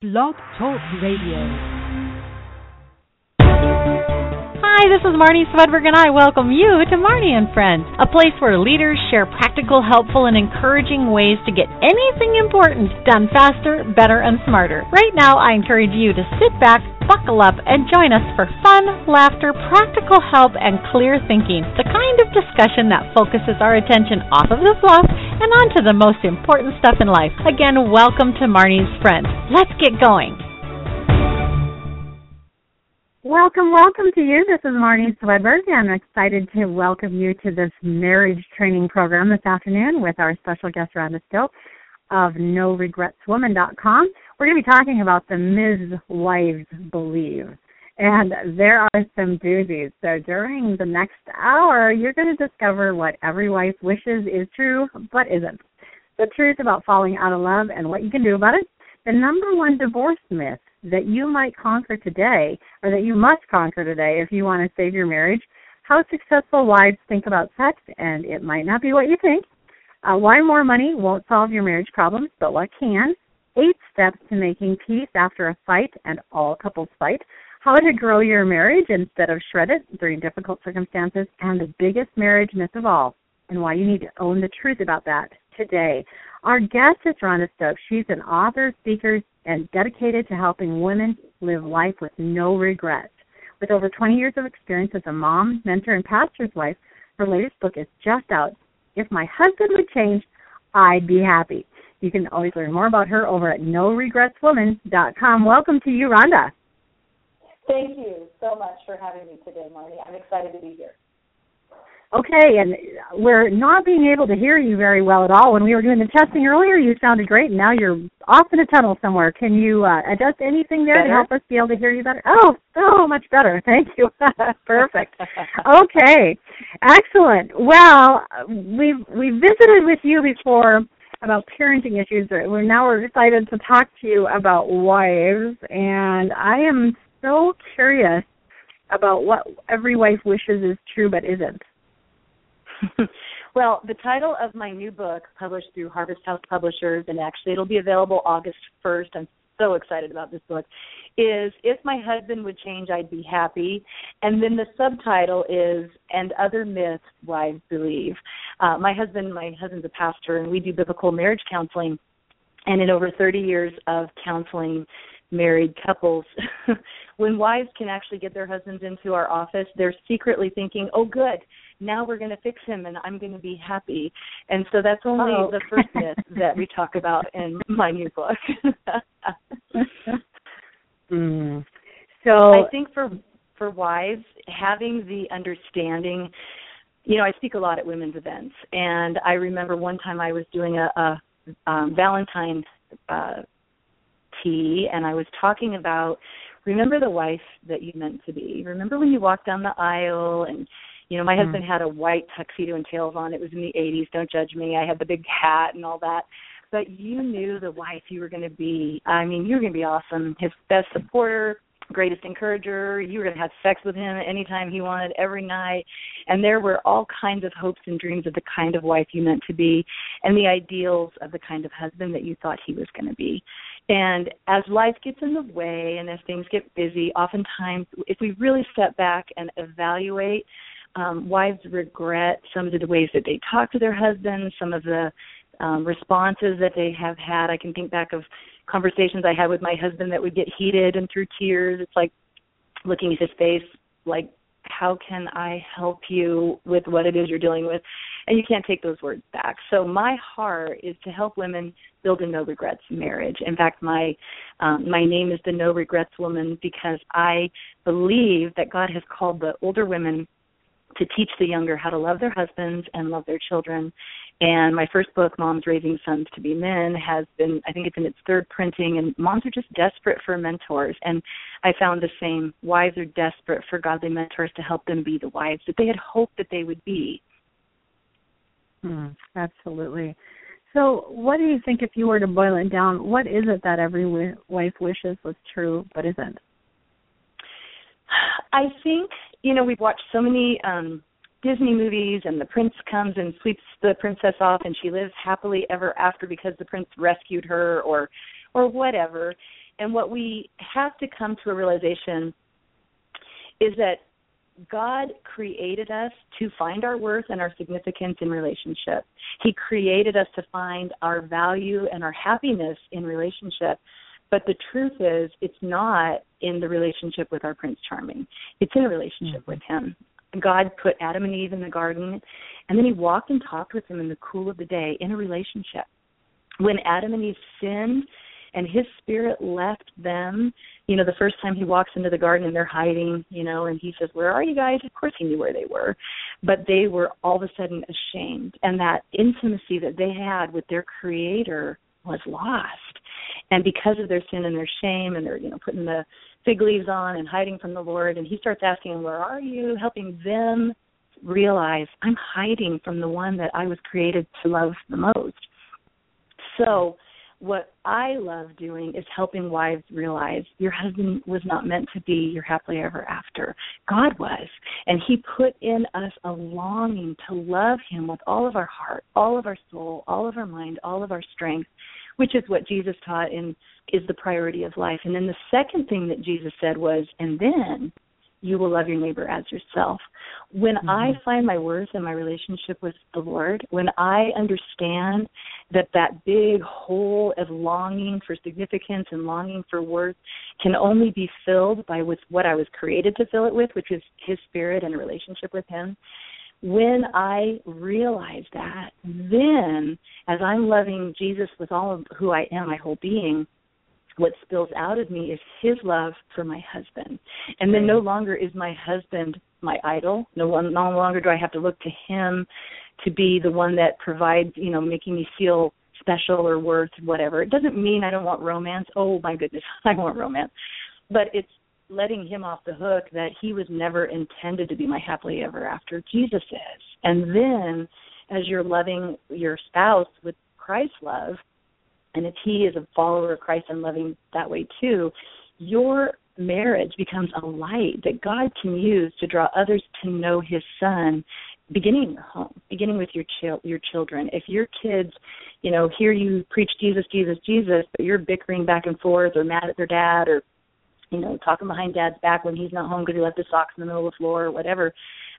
Blog Talk Radio. Hi, this is Marnie Swedberg, and I welcome you to Marnie and Friends, a place where leaders share practical, helpful, and encouraging ways to get anything important done faster, better, and smarter. Right now, I encourage you to sit back, buckle up, and join us for fun, laughter, practical help, and clear thinking. The kind of discussion that focuses our attention off of the fluff and on to the most important stuff in life. Again, welcome to Marnie's Friends. Let's get going. Welcome, welcome to you. This is Marnie Swedberg, and I'm excited to welcome you to this marriage training program this afternoon with our special guest, Rhonda Stoppe of NoRegretsWoman.com. We're going to be talking about the Myths Wives Believe. And there are some doozies. So during the next hour, you're going to discover what every wife wishes is true but isn't. The truth about falling out of love and what you can do about it. The number one divorce myth that you might conquer today, or that you must conquer today if you want to save your marriage. How successful wives think about sex, and it might not be what you think. Uh, why more money won't solve your marriage problems, but what can. Eight steps to making peace after a fight, and all couples fight. How to grow your marriage instead of shred it during difficult circumstances, and the biggest marriage myth of all, and why you need to own the truth about that today. Our guest is Rhonda Stoppe. She's an author, speaker, and dedicated to helping women live life with no regrets. With over 20 years of experience as a mom, mentor, and pastor's wife, her latest book is just out. If my husband would change, I'd be happy. You can always learn more about her over at noregretswoman.com. Welcome to you, Rhonda. Thank you so much for having me today, Marnie. I'm excited to be here. Okay, and we're not being able to hear you very well at all. When we were doing the testing earlier, you sounded great, and now you're off in a tunnel somewhere. Can you uh, adjust anything there better? to help us be able to hear you better? Oh, so much better. Thank you. Perfect. okay, excellent. Well, we've we visited with you before about parenting issues. We're now we're excited to talk to you about wives, and I am so curious about what every wife wishes is true but isn't. well, the title of my new book, published through Harvest House Publishers, and actually it'll be available August 1st. I'm so excited about this book. Is If My Husband Would Change, I'd Be Happy. And then the subtitle is And Other Myths Wives Believe. Uh, my husband, my husband's a pastor, and we do biblical marriage counseling. And in over 30 years of counseling married couples, when wives can actually get their husbands into our office, they're secretly thinking, oh, good now we're going to fix him and I'm going to be happy. And so that's only oh. the first myth that we talk about in my new book. mm. So I think for for wives having the understanding you know, I speak a lot at women's events and I remember one time I was doing a, a um Valentine's uh tea and I was talking about remember the wife that you meant to be. Remember when you walked down the aisle and you know, my mm. husband had a white tuxedo and tails on. It was in the 80s. Don't judge me. I had the big hat and all that. But you knew the wife you were going to be. I mean, you were going to be awesome. His best supporter, greatest encourager. You were going to have sex with him anytime he wanted, every night. And there were all kinds of hopes and dreams of the kind of wife you meant to be and the ideals of the kind of husband that you thought he was going to be. And as life gets in the way and as things get busy, oftentimes if we really step back and evaluate um, wives regret some of the ways that they talk to their husbands, some of the um, responses that they have had. I can think back of conversations I had with my husband that would get heated and through tears. It's like looking at his face, like, how can I help you with what it is you're dealing with? And you can't take those words back. So my heart is to help women build a no regrets marriage. In fact, my um, my name is the No Regrets Woman because I believe that God has called the older women to teach the younger how to love their husbands and love their children. And my first book, Moms Raising Sons to Be Men, has been, I think it's in its third printing, and moms are just desperate for mentors. And I found the same. Wives are desperate for godly mentors to help them be the wives that they had hoped that they would be. Mm, absolutely. So, what do you think, if you were to boil it down, what is it that every wife wishes was true but isn't? I think you know we've watched so many um Disney movies and the prince comes and sweeps the princess off and she lives happily ever after because the prince rescued her or or whatever And what we have to come to a realization is that God created us to find our worth and our significance in relationship. He created us to find our value and our happiness in relationship. But the truth is, it's not in the relationship with our Prince Charming. It's in a relationship mm-hmm. with Him. God put Adam and Eve in the garden, and then He walked and talked with them in the cool of the day in a relationship. When Adam and Eve sinned, and his spirit left them you know the first time he walks into the garden and they're hiding you know and he says where are you guys? Of course he knew where they were. But they were all of a sudden ashamed. And that intimacy that they had with their creator was lost and because of their sin and their shame and they're you know putting the fig leaves on and hiding from the lord and he starts asking where are you helping them realize i'm hiding from the one that i was created to love the most so what I love doing is helping wives realize your husband was not meant to be your happily ever after. God was. And He put in us a longing to love Him with all of our heart, all of our soul, all of our mind, all of our strength, which is what Jesus taught and is the priority of life. And then the second thing that Jesus said was, and then you will love your neighbor as yourself. When mm-hmm. I find my worth in my relationship with the Lord, when I understand that that big hole of longing for significance and longing for worth can only be filled by with what I was created to fill it with, which is His Spirit and a relationship with Him. When I realize that, then as I'm loving Jesus with all of who I am, my whole being, what spills out of me is his love for my husband. And then no longer is my husband my idol. No, no longer do I have to look to him to be the one that provides, you know, making me feel special or worth whatever. It doesn't mean I don't want romance. Oh my goodness, I want romance. But it's letting him off the hook that he was never intended to be my happily ever after. Jesus is. And then as you're loving your spouse with Christ's love, and if he is a follower of Christ and loving that way too, your marriage becomes a light that God can use to draw others to know his son beginning in home, beginning with your chil- your children. If your kids, you know, hear you preach Jesus, Jesus, Jesus, but you're bickering back and forth or mad at their dad or you know, talking behind dad's back when he's not home because he left his socks in the middle of the floor or whatever,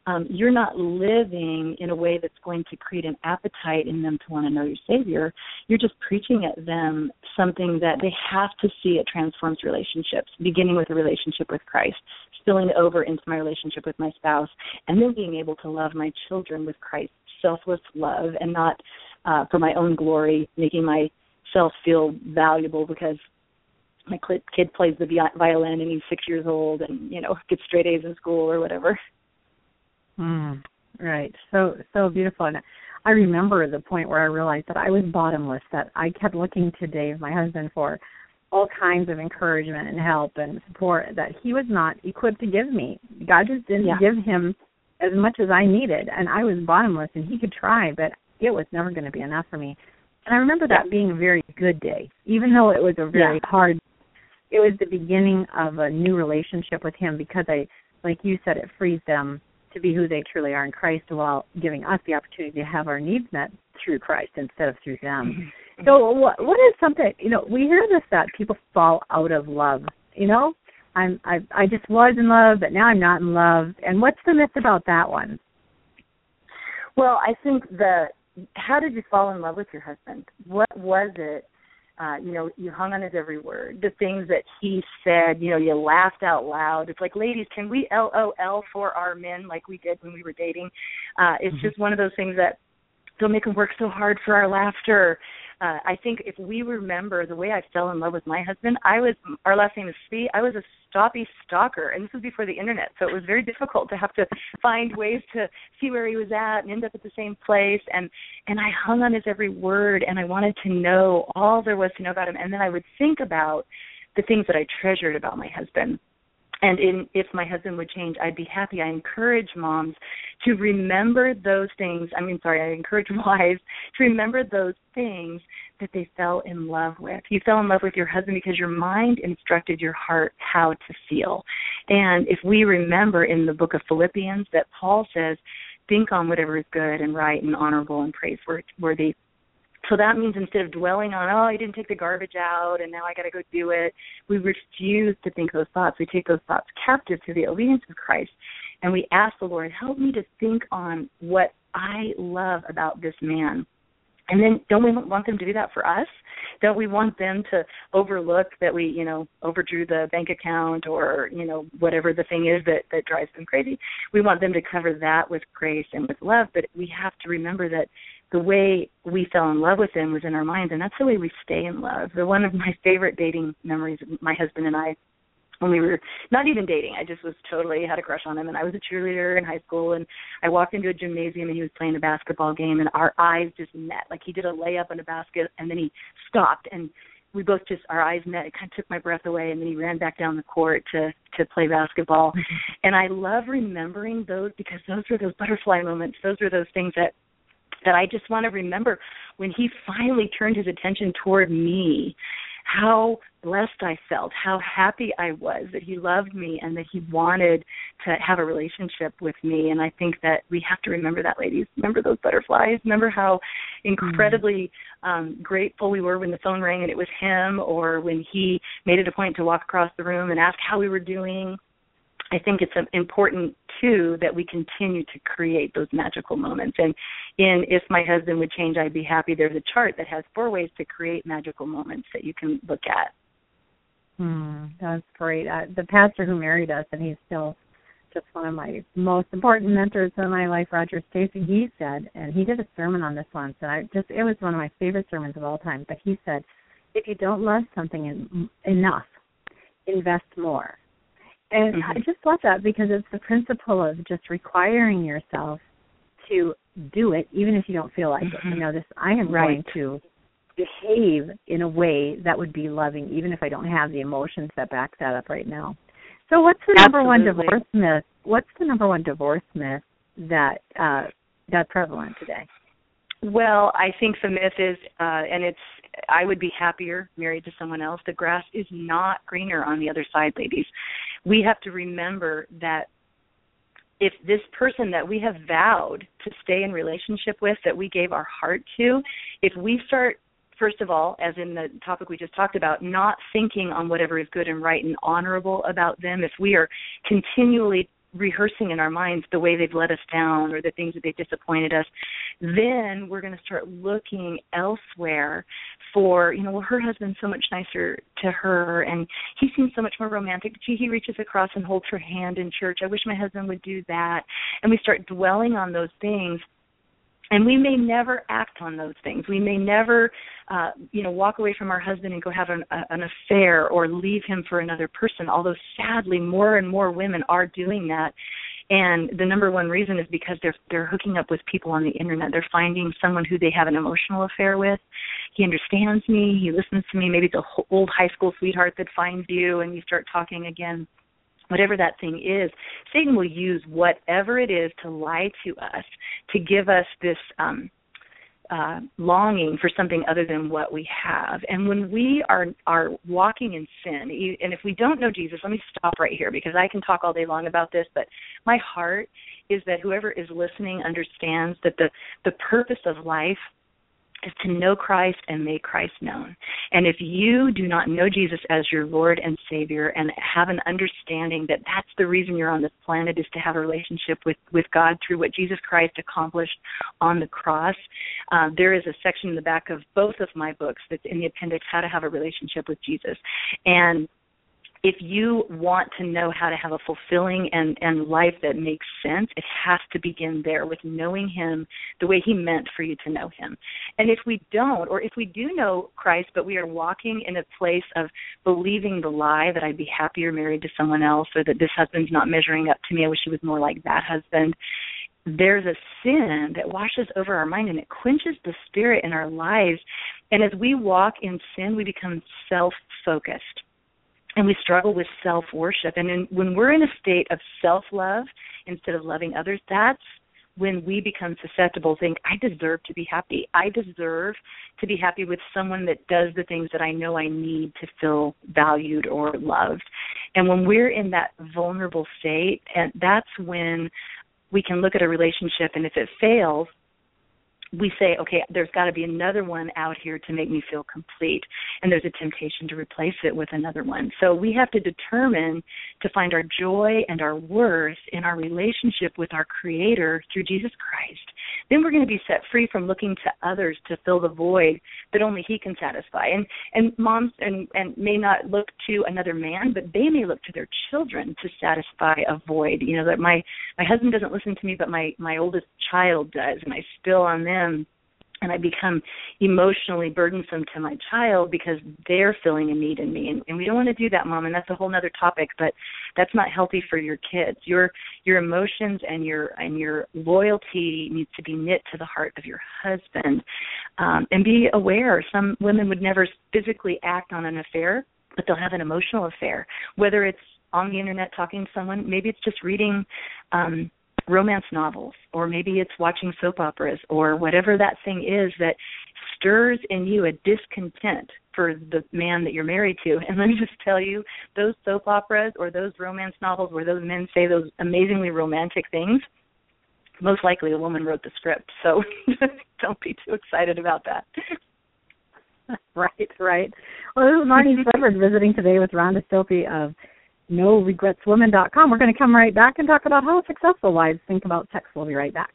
um, you're not living in a way that's going to create an appetite in them to want to know your Savior. You're just preaching at them something that they have to see it transforms relationships, beginning with a relationship with Christ, spilling over into my relationship with my spouse, and then being able to love my children with Christ's selfless love and not uh, for my own glory, making myself feel valuable because my kid plays the violin and he's six years old and you know gets straight A's in school or whatever. Mm, right. So so beautiful. And I remember the point where I realized that I was bottomless, that I kept looking to Dave, my husband, for all kinds of encouragement and help and support that he was not equipped to give me. God just didn't yeah. give him as much as I needed and I was bottomless and he could try, but it was never going to be enough for me. And I remember that being a very good day, even though it was a very yeah. hard it was the beginning of a new relationship with him because I like you said, it frees them to be who they truly are in Christ while giving us the opportunity to have our needs met through Christ instead of through them. Mm-hmm. So what what is something you know, we hear this that people fall out of love. You know? I'm I I just was in love but now I'm not in love. And what's the myth about that one? Well, I think the how did you fall in love with your husband? What was it uh, you know, you hung on his every word. The things that he said, you know, you laughed out loud. It's like, ladies, can we LOL for our men like we did when we were dating? Uh, it's mm-hmm. just one of those things that don't make them work so hard for our laughter uh, I think if we remember the way I fell in love with my husband, I was our last name is Stoppe. I was a Stoppe stalker, and this was before the internet, so it was very difficult to have to find ways to see where he was at and end up at the same place. And and I hung on his every word, and I wanted to know all there was to know about him. And then I would think about the things that I treasured about my husband and in, if my husband would change, I'd be happy. I encourage moms to remember those things. I mean, sorry, I encourage wives to remember those things that they fell in love with. You fell in love with your husband because your mind instructed your heart how to feel. And if we remember in the book of Philippians that Paul says, think on whatever is good and right and honorable and praiseworthy So that means instead of dwelling on, oh, I didn't take the garbage out and now I got to go do it, we refuse to think those thoughts. We take those thoughts captive to the obedience of Christ and we ask the Lord, help me to think on what I love about this man. And then don't we want them to do that for us? Don't we want them to overlook that we, you know, overdrew the bank account or, you know, whatever the thing is that that drives them crazy? We want them to cover that with grace and with love, but we have to remember that the way we fell in love with him was in our minds and that's the way we stay in love. The one of my favorite dating memories of my husband and I when we were not even dating. I just was totally had a crush on him and I was a cheerleader in high school and I walked into a gymnasium and he was playing a basketball game and our eyes just met. Like he did a layup in a basket and then he stopped and we both just our eyes met. It kind of took my breath away and then he ran back down the court to to play basketball. and I love remembering those because those were those butterfly moments. Those were those things that that I just want to remember when he finally turned his attention toward me how blessed I felt, how happy I was that he loved me and that he wanted to have a relationship with me. And I think that we have to remember that, ladies. Remember those butterflies. Remember how incredibly um, grateful we were when the phone rang and it was him, or when he made it a point to walk across the room and ask how we were doing I think it's important too that we continue to create those magical moments. And in If My Husband Would Change, I'd Be Happy, there's a chart that has four ways to create magical moments that you can look at. Hmm, that's great. Uh, the pastor who married us, and he's still just one of my most important mentors in my life, Roger Stacy, he said, and he did a sermon on this once, and I just it was one of my favorite sermons of all time. But he said, if you don't love something in, enough, invest more and mm-hmm. I just love that because it's the principle of just requiring yourself to do it, even if you don't feel like mm-hmm. it. You know, this I am right. going to behave in a way that would be loving, even if I don't have the emotions that back that up right now. So, what's the number Absolutely. one divorce myth? What's the number one divorce myth that uh, that's prevalent today? Well, I think the myth is, uh, and it's, I would be happier married to someone else. The grass is not greener on the other side, ladies we have to remember that if this person that we have vowed to stay in relationship with, that we gave our heart to, if we start first of all, as in the topic we just talked about, not thinking on whatever is good and right and honorable about them, if we are continually rehearsing in our minds the way they've let us down or the things that they've disappointed us, then we're going to start looking elsewhere for, you know, well, her husband's so much nicer to her and he seems so much more romantic. Gee, he reaches across and holds her hand in church. I wish my husband would do that. And we start dwelling on those things and we may never act on those things. We may never uh you know walk away from our husband and go have an, a, an affair or leave him for another person although sadly more and more women are doing that. And the number one reason is because they're they're hooking up with people on the internet. They're finding someone who they have an emotional affair with. He understands me. He listens to me. Maybe it's a old high school sweetheart that finds you and you start talking again whatever that thing is, Satan will use whatever it is to lie to us, to give us this um, uh, longing for something other than what we have. And when we are are walking in sin, and if we don't know Jesus, let me stop right here because I can talk all day long about this. But my heart is that whoever is listening understands that the the purpose of life is to know Christ and make Christ known. And if you do not know Jesus as your Lord and Savior and have an understanding that that's the reason you're on this planet is to have a relationship with, with God through what Jesus Christ accomplished on the cross, uh, there is a section in the back of both of my books that's in the appendix, How to Have a Relationship with Jesus. And if you want to know how to have a fulfilling and, and life that makes sense, it has to begin there with knowing Him the way He meant for you to know Him. And if we don't, or if we do know Christ, but we are walking in a place of believing the lie that I'd be happier married to someone else, or that this husband's not measuring up to me, I wish he was more like that husband, there's a sin that washes over our mind and it quenches the spirit in our lives. And as we walk in sin, we become self focused and we struggle with self worship. And in, when we're in a state of self love instead of loving others, that's when we become susceptible think i deserve to be happy i deserve to be happy with someone that does the things that i know i need to feel valued or loved and when we're in that vulnerable state and that's when we can look at a relationship and if it fails we say, okay, there's got to be another one out here to make me feel complete. And there's a temptation to replace it with another one. So we have to determine to find our joy and our worth in our relationship with our Creator through Jesus Christ. Then we're going to be set free from looking to others to fill the void that only He can satisfy. And and moms and and may not look to another man, but they may look to their children to satisfy a void. You know that my my husband doesn't listen to me, but my my oldest child does, and I spill on them them and I become emotionally burdensome to my child because they're feeling a need in me. And, and we don't want to do that, mom, and that's a whole other topic, but that's not healthy for your kids. Your your emotions and your and your loyalty needs to be knit to the heart of your husband. Um, and be aware some women would never physically act on an affair, but they'll have an emotional affair. Whether it's on the internet talking to someone, maybe it's just reading um romance novels or maybe it's watching soap operas or whatever that thing is that stirs in you a discontent for the man that you're married to. And let me just tell you, those soap operas or those romance novels where those men say those amazingly romantic things, most likely a woman wrote the script. So don't be too excited about that. right, right. Well, this is Marnie Swedberg visiting today with Rhonda Stoppe of NoRegretsWomen.com. We're going to come right back and talk about how successful wives think about sex. We'll be right back.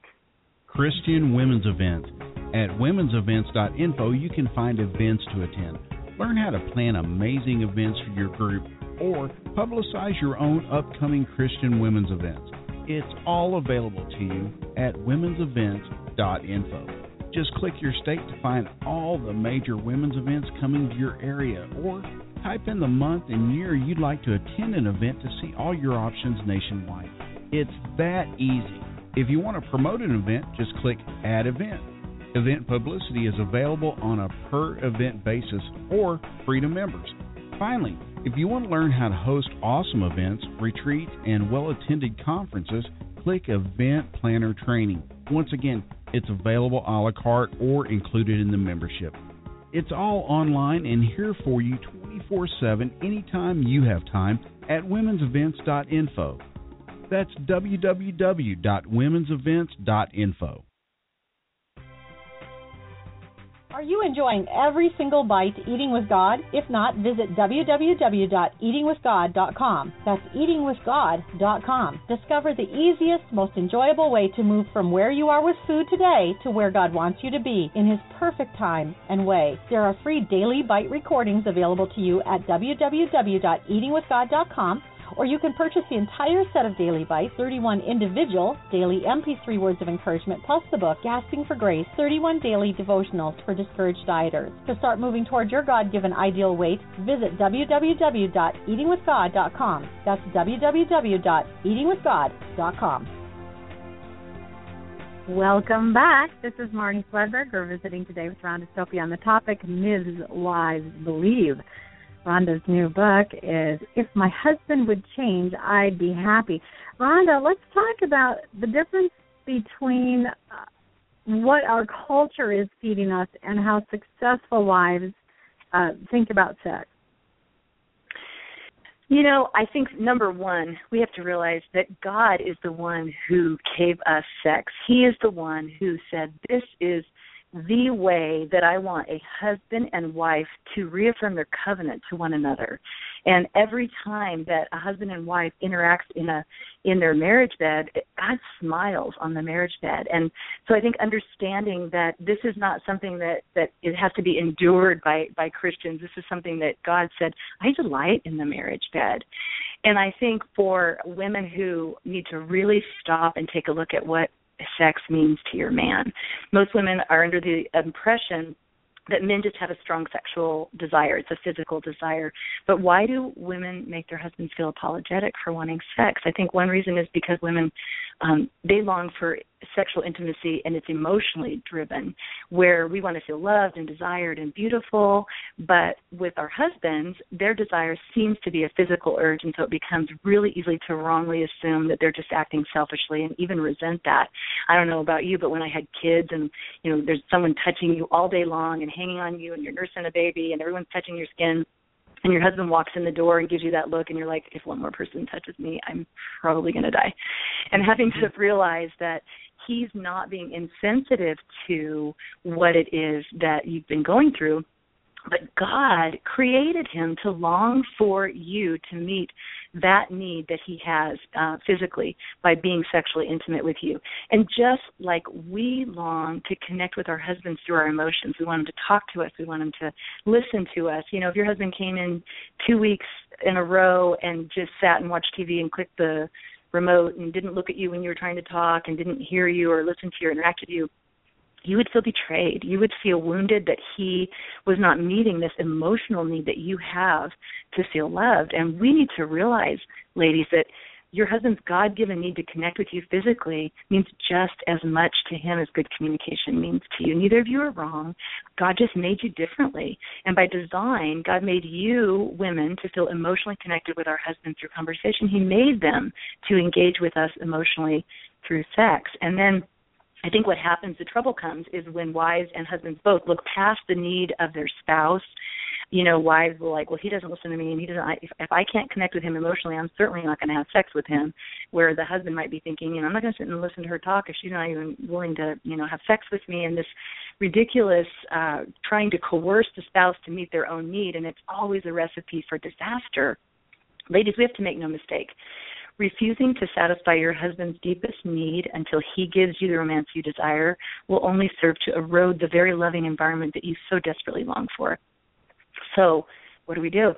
Christian Women's Events. At womensevents.info, you can find events to attend. Learn how to plan amazing events for your group or publicize your own upcoming Christian women's events. It's all available to you at womensevents.info. Just click your state to find all the major women's events coming to your area or Type in the month and year you'd like to attend an event to see all your options nationwide. It's that easy. If you want to promote an event, just click Add Event. Event publicity is available on a per event basis or free to members. Finally, if you want to learn how to host awesome events, retreats, and well attended conferences, click Event Planner Training. Once again, it's available a la carte or included in the membership. It's all online and here for you 24 7 anytime you have time at womensevents.info. That's www.womensevents.info. Are you enjoying every single bite eating with God? If not, visit www.eatingwithgod.com. That's eatingwithgod.com. Discover the easiest, most enjoyable way to move from where you are with food today to where God wants you to be in His perfect time and way. There are free daily bite recordings available to you at www.eatingwithgod.com or you can purchase the entire set of Daily Bites, 31 individual daily MP3 words of encouragement, plus the book Gasping for Grace, 31 daily devotionals for discouraged dieters. To start moving toward your God given ideal weight, visit www.eatingwithgod.com. That's www.eatingwithgod.com. Welcome back. This is Marnie Swedberg. We're visiting today with Rhonda Stoppe on the topic Myths Wives Believe. Rhonda's new book is If My Husband Would Change, I'd Be Happy. Rhonda, let's talk about the difference between uh, what our culture is feeding us and how successful wives uh, think about sex. You know, I think number one, we have to realize that God is the one who gave us sex. He is the one who said, This is the way that I want a husband and wife to reaffirm their covenant to one another. And every time that a husband and wife interacts in a in their marriage bed, God smiles on the marriage bed. And so I think understanding that this is not something that that it has to be endured by by Christians. This is something that God said, I delight in the marriage bed. And I think for women who need to really stop and take a look at what sex means to your man. Most women are under the impression that men just have a strong sexual desire. It's a physical desire. But why do women make their husbands feel apologetic for wanting sex? I think one reason is because women um, they long for sexual intimacy and it's emotionally driven, where we want to feel loved and desired and beautiful. But with our husbands, their desire seems to be a physical urge, and so it becomes really easy to wrongly assume that they're just acting selfishly and even resent that. I don't know about you, but when I had kids and you know there's someone touching you all day long and hanging on you, and you're nursing a baby, and everyone's touching your skin and your husband walks in the door and gives you that look and you're like if one more person touches me i'm probably going to die. And having to realize that he's not being insensitive to what it is that you've been going through but God created him to long for you to meet that need that he has uh, physically by being sexually intimate with you. And just like we long to connect with our husbands through our emotions, we want them to talk to us, we want them to listen to us. You know, if your husband came in two weeks in a row and just sat and watched TV and clicked the remote and didn't look at you when you were trying to talk and didn't hear you or listen to you or interact with you, you would feel betrayed. You would feel wounded that he was not meeting this emotional need that you have to feel loved. And we need to realize, ladies, that your husband's God given need to connect with you physically means just as much to him as good communication means to you. Neither of you are wrong. God just made you differently. And by design, God made you, women, to feel emotionally connected with our husbands through conversation. He made them to engage with us emotionally through sex. And then I think what happens, the trouble comes, is when wives and husbands both look past the need of their spouse. You know, wives will like, well, he doesn't listen to me, and he doesn't. I, if, if I can't connect with him emotionally, I'm certainly not going to have sex with him. Where the husband might be thinking, you know, I'm not going to sit and listen to her talk if she's not even willing to, you know, have sex with me. And this ridiculous uh trying to coerce the spouse to meet their own need, and it's always a recipe for disaster. Ladies, we have to make no mistake Refusing to satisfy your husband's deepest need until he gives you the romance you desire will only serve to erode the very loving environment that you so desperately long for. So, what do we do?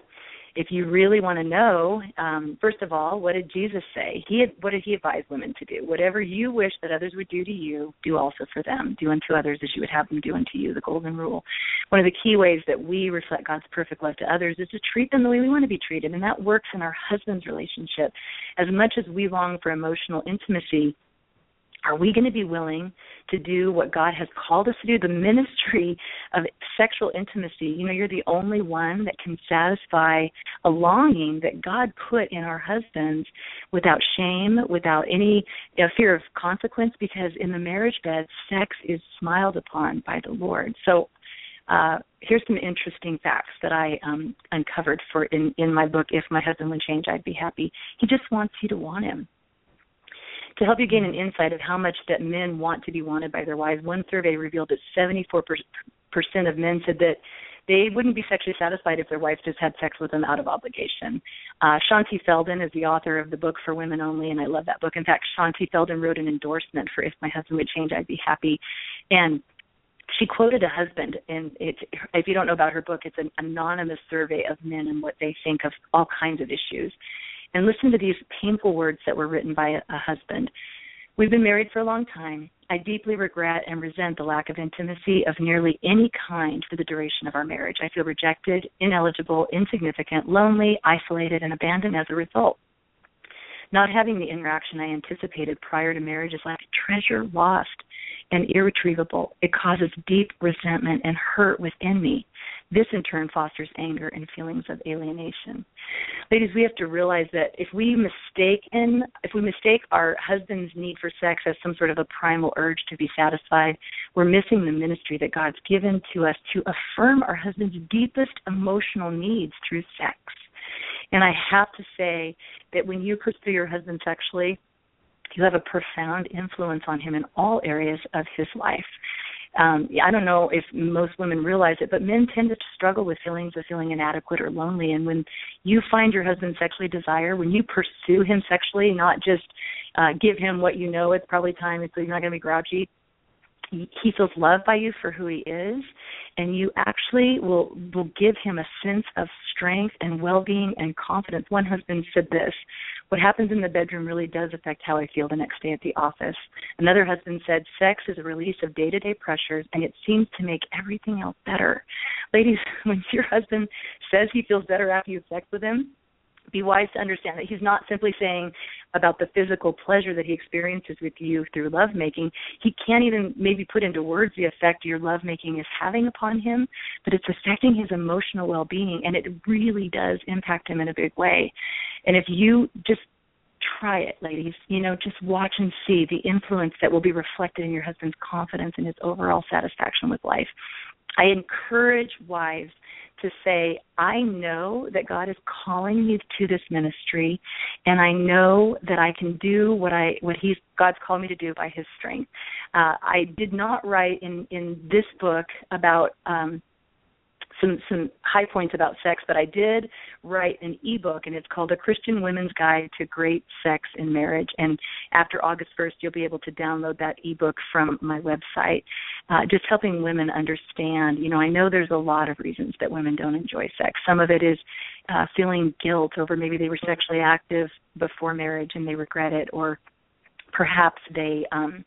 If you really want to know, um, first of all, what did Jesus say? He had, what did he advise women to do? Whatever you wish that others would do to you, do also for them. Do unto others as you would have them do unto you. The golden rule. One of the key ways that we reflect God's perfect love to others is to treat them the way we want to be treated, and that works in our husband's relationship. As much as we long for emotional intimacy, are we going to be willing to do what God has called us to do? The ministry of sexual intimacy. You know, you're the only one that can satisfy a longing that God put in our husbands without shame, without any you know, fear of consequence, because in the marriage bed, sex is smiled upon by the Lord. So, uh, here's some interesting facts that I um, uncovered for in, in my book. If my husband would change, I'd be happy. He just wants you to want him to help you gain an insight of how much that men want to be wanted by their wives, one survey revealed that 74% of men said that they wouldn't be sexually satisfied if their wife just had sex with them out of obligation. Uh, Shaunti Feldhahn is the author of the book for women only, and I love that book. In fact, Shaunti Feldhahn wrote an endorsement for "If My Husband Would Change, I'd Be Happy," and she quoted a husband, and it's if you don't know about her book, it's an anonymous survey of men and what they think of all kinds of issues and listen to these painful words that were written by a, husband. We've been married for a long time. I deeply regret and resent the lack of intimacy of nearly any kind for the duration of our marriage. I feel rejected, ineligible, insignificant, lonely, isolated, and abandoned as a result. Not having the interaction I anticipated prior to marriage is like a treasure lost and irretrievable. It causes deep resentment and hurt within me. This in turn fosters anger and feelings of alienation. Ladies, we have to realize that if we mistake in if we mistake our husband's need for sex as some sort of a primal urge to be satisfied, we're missing the ministry that God's given to us to affirm our husband's deepest emotional needs through sex. And I have to say that when you pursue your husband sexually, you have a profound influence on him in all areas of his life um, I don't know if most women realize it, but men tend to struggle with feelings of feeling inadequate or lonely. And when you find your husband sexually desire, when you pursue him sexually, not just uh, give him what you know it's probably time, so you're not going to be grouchy, he feels loved by you for who he is and you actually will will give him a sense of strength and well-being and confidence one husband said this what happens in the bedroom really does affect how i feel the next day at the office. Another husband said sex is a release of day-to-day pressures and it seems to make everything else better. Ladies when your husband says he feels better after you have sex with him be wise to understand that he's not simply saying about the physical pleasure that he experiences with you through lovemaking. He can't even maybe put into words the effect your lovemaking is having upon him, but it's affecting his emotional well being and it really does impact him in a big way. And if you just try it, ladies. You know, just watch and see the influence that will be reflected in your husband's confidence and his overall satisfaction with life. I encourage wives to say, I know that God is calling me to this ministry and I know that I can do what I what he's God's called me to do by his strength. Uh, I did not write in in this book about um some some high points about sex, but I did write an ebook, and it's called A Christian Women's Guide to Great Sex in Marriage. And after August 1st, you'll be able to download that ebook from my website, uh, just helping women understand. You know, I know there's a lot of reasons that women don't enjoy sex. Some of it is uh, feeling guilt over maybe they were sexually active before marriage and they regret it, or perhaps they um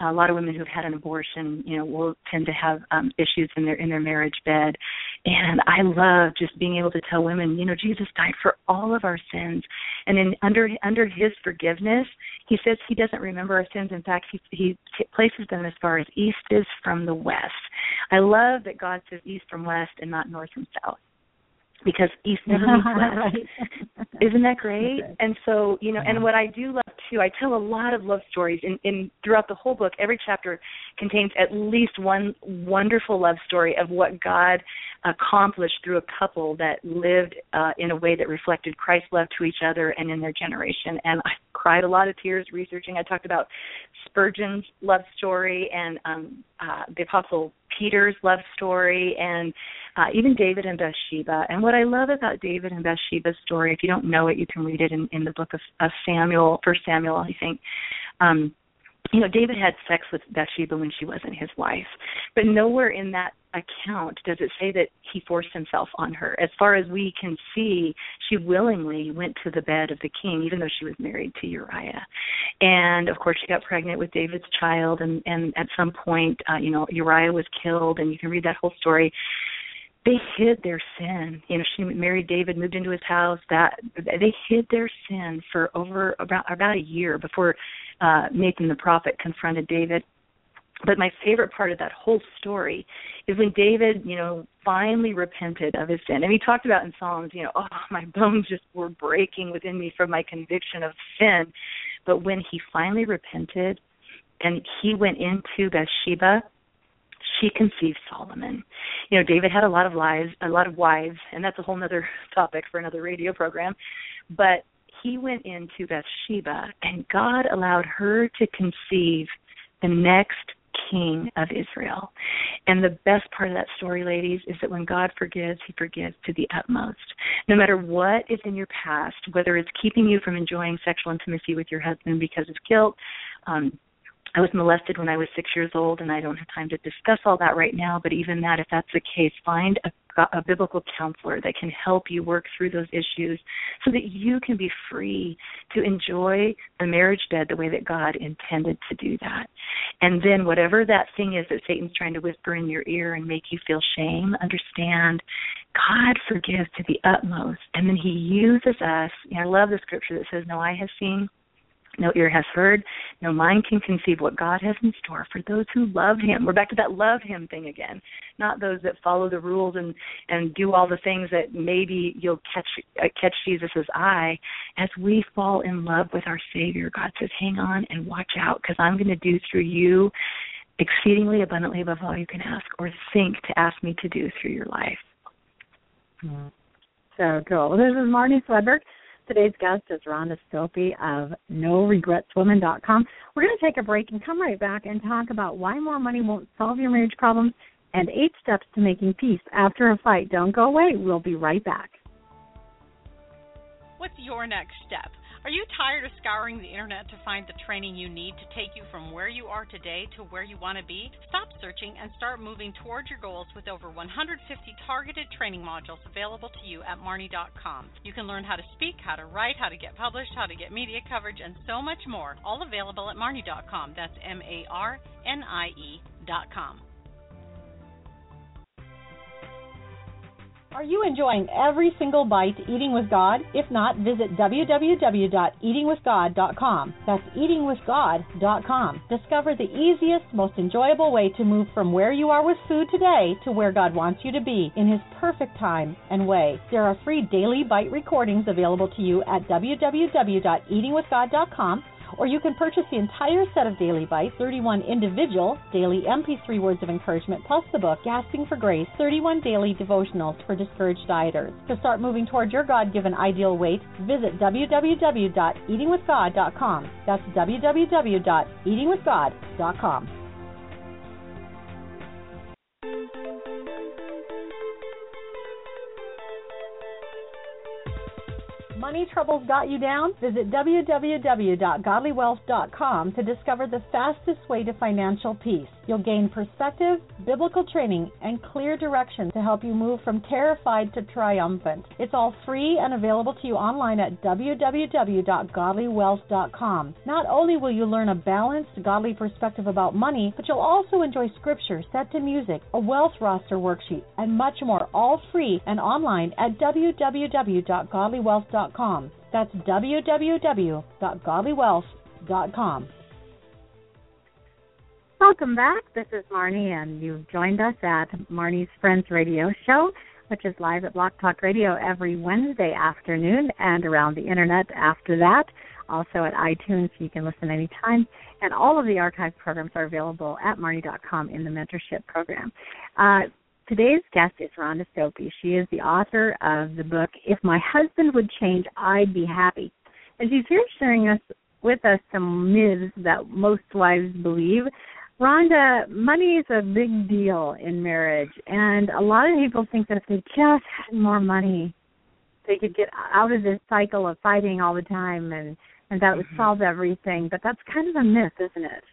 a lot of women who've had an abortion, you know, will tend to have um issues in their in their marriage bed. And I love just being able to tell women, you know, Jesus died for all of our sins. And in under under his forgiveness, he says he doesn't remember our sins. In fact, he he places them as far as east is from the west. I love that God says east from west and not north from south because East never meets West. Isn't that great? And so, you know, and what I do love too, I tell a lot of love stories in, in throughout the whole book. Every chapter contains at least one wonderful love story of what God accomplished through a couple that lived uh, in a way that reflected Christ's love to each other and in their generation. And I cried a lot of tears researching. I talked about Spurgeon's love story and um, uh, the Apostle Peter's love story and uh, even David and Bathsheba. And what I love about David and Bathsheba's story, if you don't know it, you can read it in, in the book of, of Samuel, First Samuel, I think. Um, you know, David had sex with Bathsheba when she wasn't his wife, but nowhere in that account does it say that he forced himself on her. As far as we can see, she willingly went to the bed of the king, even though she was married to Uriah. And of course, she got pregnant with David's child, and and at some point, uh, you know, Uriah was killed, and you can read that whole story they hid their sin. You know, she married David, moved into his house. That they hid their sin for over about about a year before uh Nathan the prophet confronted David. But my favorite part of that whole story is when David, you know, finally repented of his sin. And he talked about in Psalms, you know, oh, my bones just were breaking within me from my conviction of sin. But when he finally repented and he went into Bathsheba she conceived Solomon. You know, David had a lot of lives, a lot of wives, and that's a whole other topic for another radio program. But he went into Bathsheba, and God allowed her to conceive the next king of Israel. And the best part of that story, ladies, is that when God forgives, he forgives to the utmost. No matter what is in your past, whether it's keeping you from enjoying sexual intimacy with your husband because of guilt, um, I was molested when I was six years old, and I don't have time to discuss all that right now. But even that, if that's the case, find a, a biblical counselor that can help you work through those issues so that you can be free to enjoy the marriage bed the way that God intended to do that. And then, whatever that thing is that Satan's trying to whisper in your ear and make you feel shame, understand God forgives to the utmost. And then He uses us. Know, I love the scripture that says, No eye has seen no ear has heard, no mind can conceive what God has in store for those who love Him. We're back to that love Him thing again, not those that follow the rules and and do all the things that maybe you'll catch uh, catch Jesus's eye. As we fall in love with our Savior, God says, "Hang on and watch out, because I'm going to do through you exceedingly abundantly above all you can ask or think to ask me to do through your life." Mm-hmm. So cool. This is Marnie Swedberg. Today's guest is Rhonda Stoppe of NoRegretsWomen.com. We're going to take a break and come right back and talk about why more money won't solve your marriage problems and eight steps to making peace after a fight. Don't go away. We'll be right back. What's your next step? Are you tired of scouring the internet to find the training you need to take you from where you are today to where you want to be? Stop searching and start moving towards your goals with over 150 targeted training modules available to you at Marnie.com. You can learn how to speak, how to write, how to get published, how to get media coverage, and so much more, all available at Marnie.com. That's M A R N I E.com. Are you enjoying every single bite eating with God? If not, visit www.eatingwithgod.com. That's eatingwithgod.com. Discover the easiest, most enjoyable way to move from where you are with food today to where God wants you to be in His perfect time and way. There are free daily bite recordings available to you at www.eatingwithgod.com or you can purchase the entire set of Daily Bites, 31 individual daily MP3 words of encouragement, plus the book, Gasping for Grace, 31 daily devotionals for discouraged dieters. To start moving toward your God given ideal weight, visit www.eatingwithgod.com. That's www.eatingwithgod.com. Money troubles got you down? Visit www.godlywealth.com to discover the fastest way to financial peace. You'll gain perspective, biblical training, and clear direction to help you move from terrified to triumphant. It's all free and available to you online at www.godlywealth.com. Not only will you learn a balanced, godly perspective about money, but you'll also enjoy scripture set to music, a wealth roster worksheet, and much more, all free and online at www.godlywealth.com. That's www.godlywealth.com. Welcome back. This is Marnie, and you've joined us at Marnie's Friends Radio Show, which is live at Blog Talk Radio every Wednesday afternoon and around the internet after that. Also at iTunes, you can listen anytime. And all of the archived programs are available at Marnie.com in the mentorship program. Uh, Today's guest is Rhonda Stoppe. She is the author of the book If My Husband Would Change, I'd Be Happy. And she's here sharing us with us some myths that most wives believe. Rhonda, money is a big deal in marriage, and a lot of people think that if they just had more money, they could get out of this cycle of fighting all the time, and and that would mm-hmm. solve everything. But that's kind of a myth, isn't it?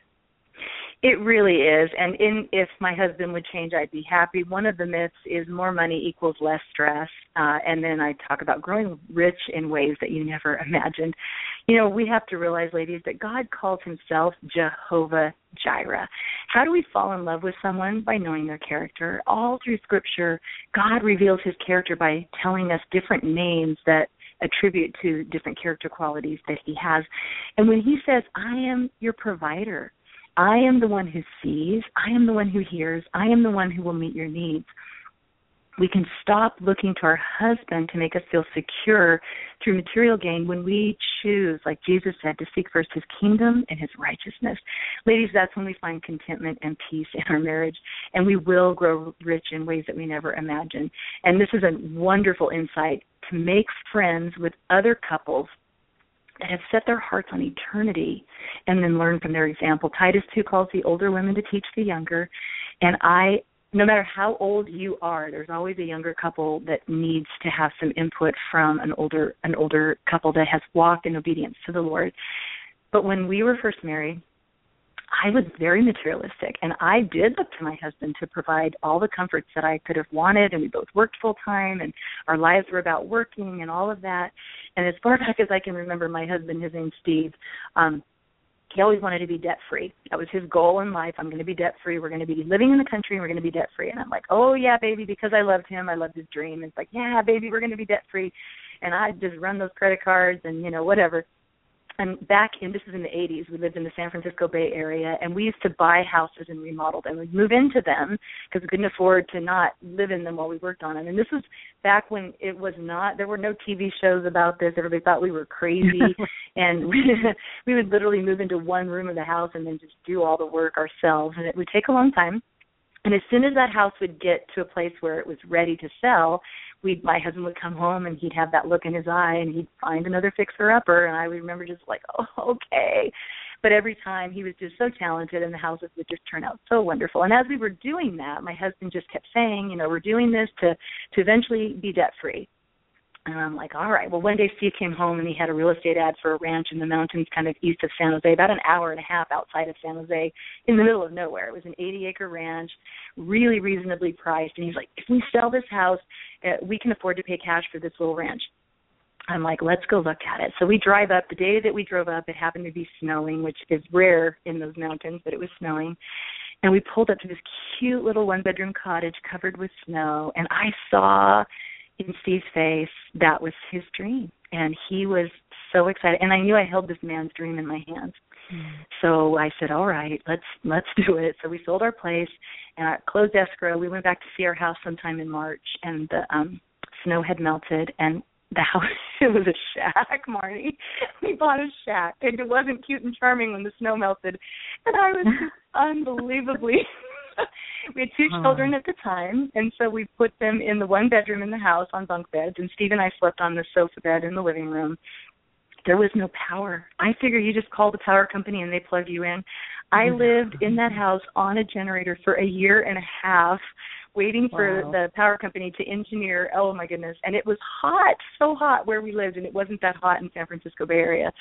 It really is. And in if my husband would change, I'd be happy. One of the myths is more money equals less stress. Uh, and then I talk about growing rich in ways that you never imagined. You know, we have to realize, ladies, that God calls himself Jehovah Jireh. How do we fall in love with someone? By knowing their character. All through Scripture, God reveals his character by telling us different names that attribute to different character qualities that he has. And when he says, I am your provider, I am the one who sees, I am the one who hears, I am the one who will meet your needs. We can stop looking to our husband to make us feel secure through material gain when we choose, like Jesus said, to seek first his kingdom and his righteousness. Ladies, that's when we find contentment and peace in our marriage, and we will grow rich in ways that we never imagined. And this is a wonderful insight to make friends with other couples that have set their hearts on eternity and then learn from their example. Titus 2 calls the older women to teach the younger. And I, no matter how old you are, there's always a younger couple that needs to have some input from an older an older couple that has walked in obedience to the Lord. But when we were first married, I was very materialistic, and I did look to my husband to provide all the comforts that I could have wanted. And we both worked full time, and our lives were about working and all of that. And as far back as I can remember, my husband, his name's Steve, um, he always wanted to be debt free. That was his goal in life. I'm going to be debt free. We're going to be living in the country and we're going to be debt free. And I'm like, oh yeah, baby, because I loved him. I loved his dream. And It's like, yeah, baby, we're going to be debt free. And I just run those credit cards and you know whatever and back in this is in the 80s we lived in the san francisco bay area and we used to buy houses and remodel them. We'd move into them because we couldn't afford to not live in them while we worked on them. And this was back when it was not there were no tv shows about this. Everybody thought we were crazy. And we, we would literally move into one room of the house and then just do all the work ourselves. And it would take a long time. And as soon as that house would get to a place where it was ready to sell we my husband would come home and he'd have that look in his eye and he'd find another fixer upper and I would remember just like, Oh, okay. But every time he was just so talented and the houses would just turn out so wonderful. And as we were doing that, my husband just kept saying, you know, we're doing this to to eventually be debt free. And I'm like, all right. Well, one day Steve came home and he had a real estate ad for a ranch in the mountains, kind of east of San Jose, about an hour and a half outside of San Jose, in the middle of nowhere. It was an 80 acre ranch, really reasonably priced. And he's like, if we sell this house, uh, we can afford to pay cash for this little ranch. I'm like, let's go look at it. So we drive up. The day that we drove up, it happened to be snowing, which is rare in those mountains, but it was snowing. And we pulled up to this cute little one bedroom cottage covered with snow. And I saw in Steve's face that was his dream, and he was so excited. And I knew I held this man's dream in my hands. Mm. So I said, "All right, let's let's do it." So we sold our place and I closed escrow. We went back to see our house sometime in March, and the um, snow had melted. And the house it was a shack, Marnie. We bought a shack and it wasn't cute and charming when the snow melted. And I was unbelievably we had two children at the time and so we put them in the one bedroom in the house on bunk beds and Steve and I slept on the sofa bed in the living room. There was no power. I figure you just call the power company and they plug you in. I lived in that house on a generator for a year and a half waiting for Wow. the power company to engineer oh my goodness and it was hot so hot where we lived and it wasn't that hot in san francisco bay area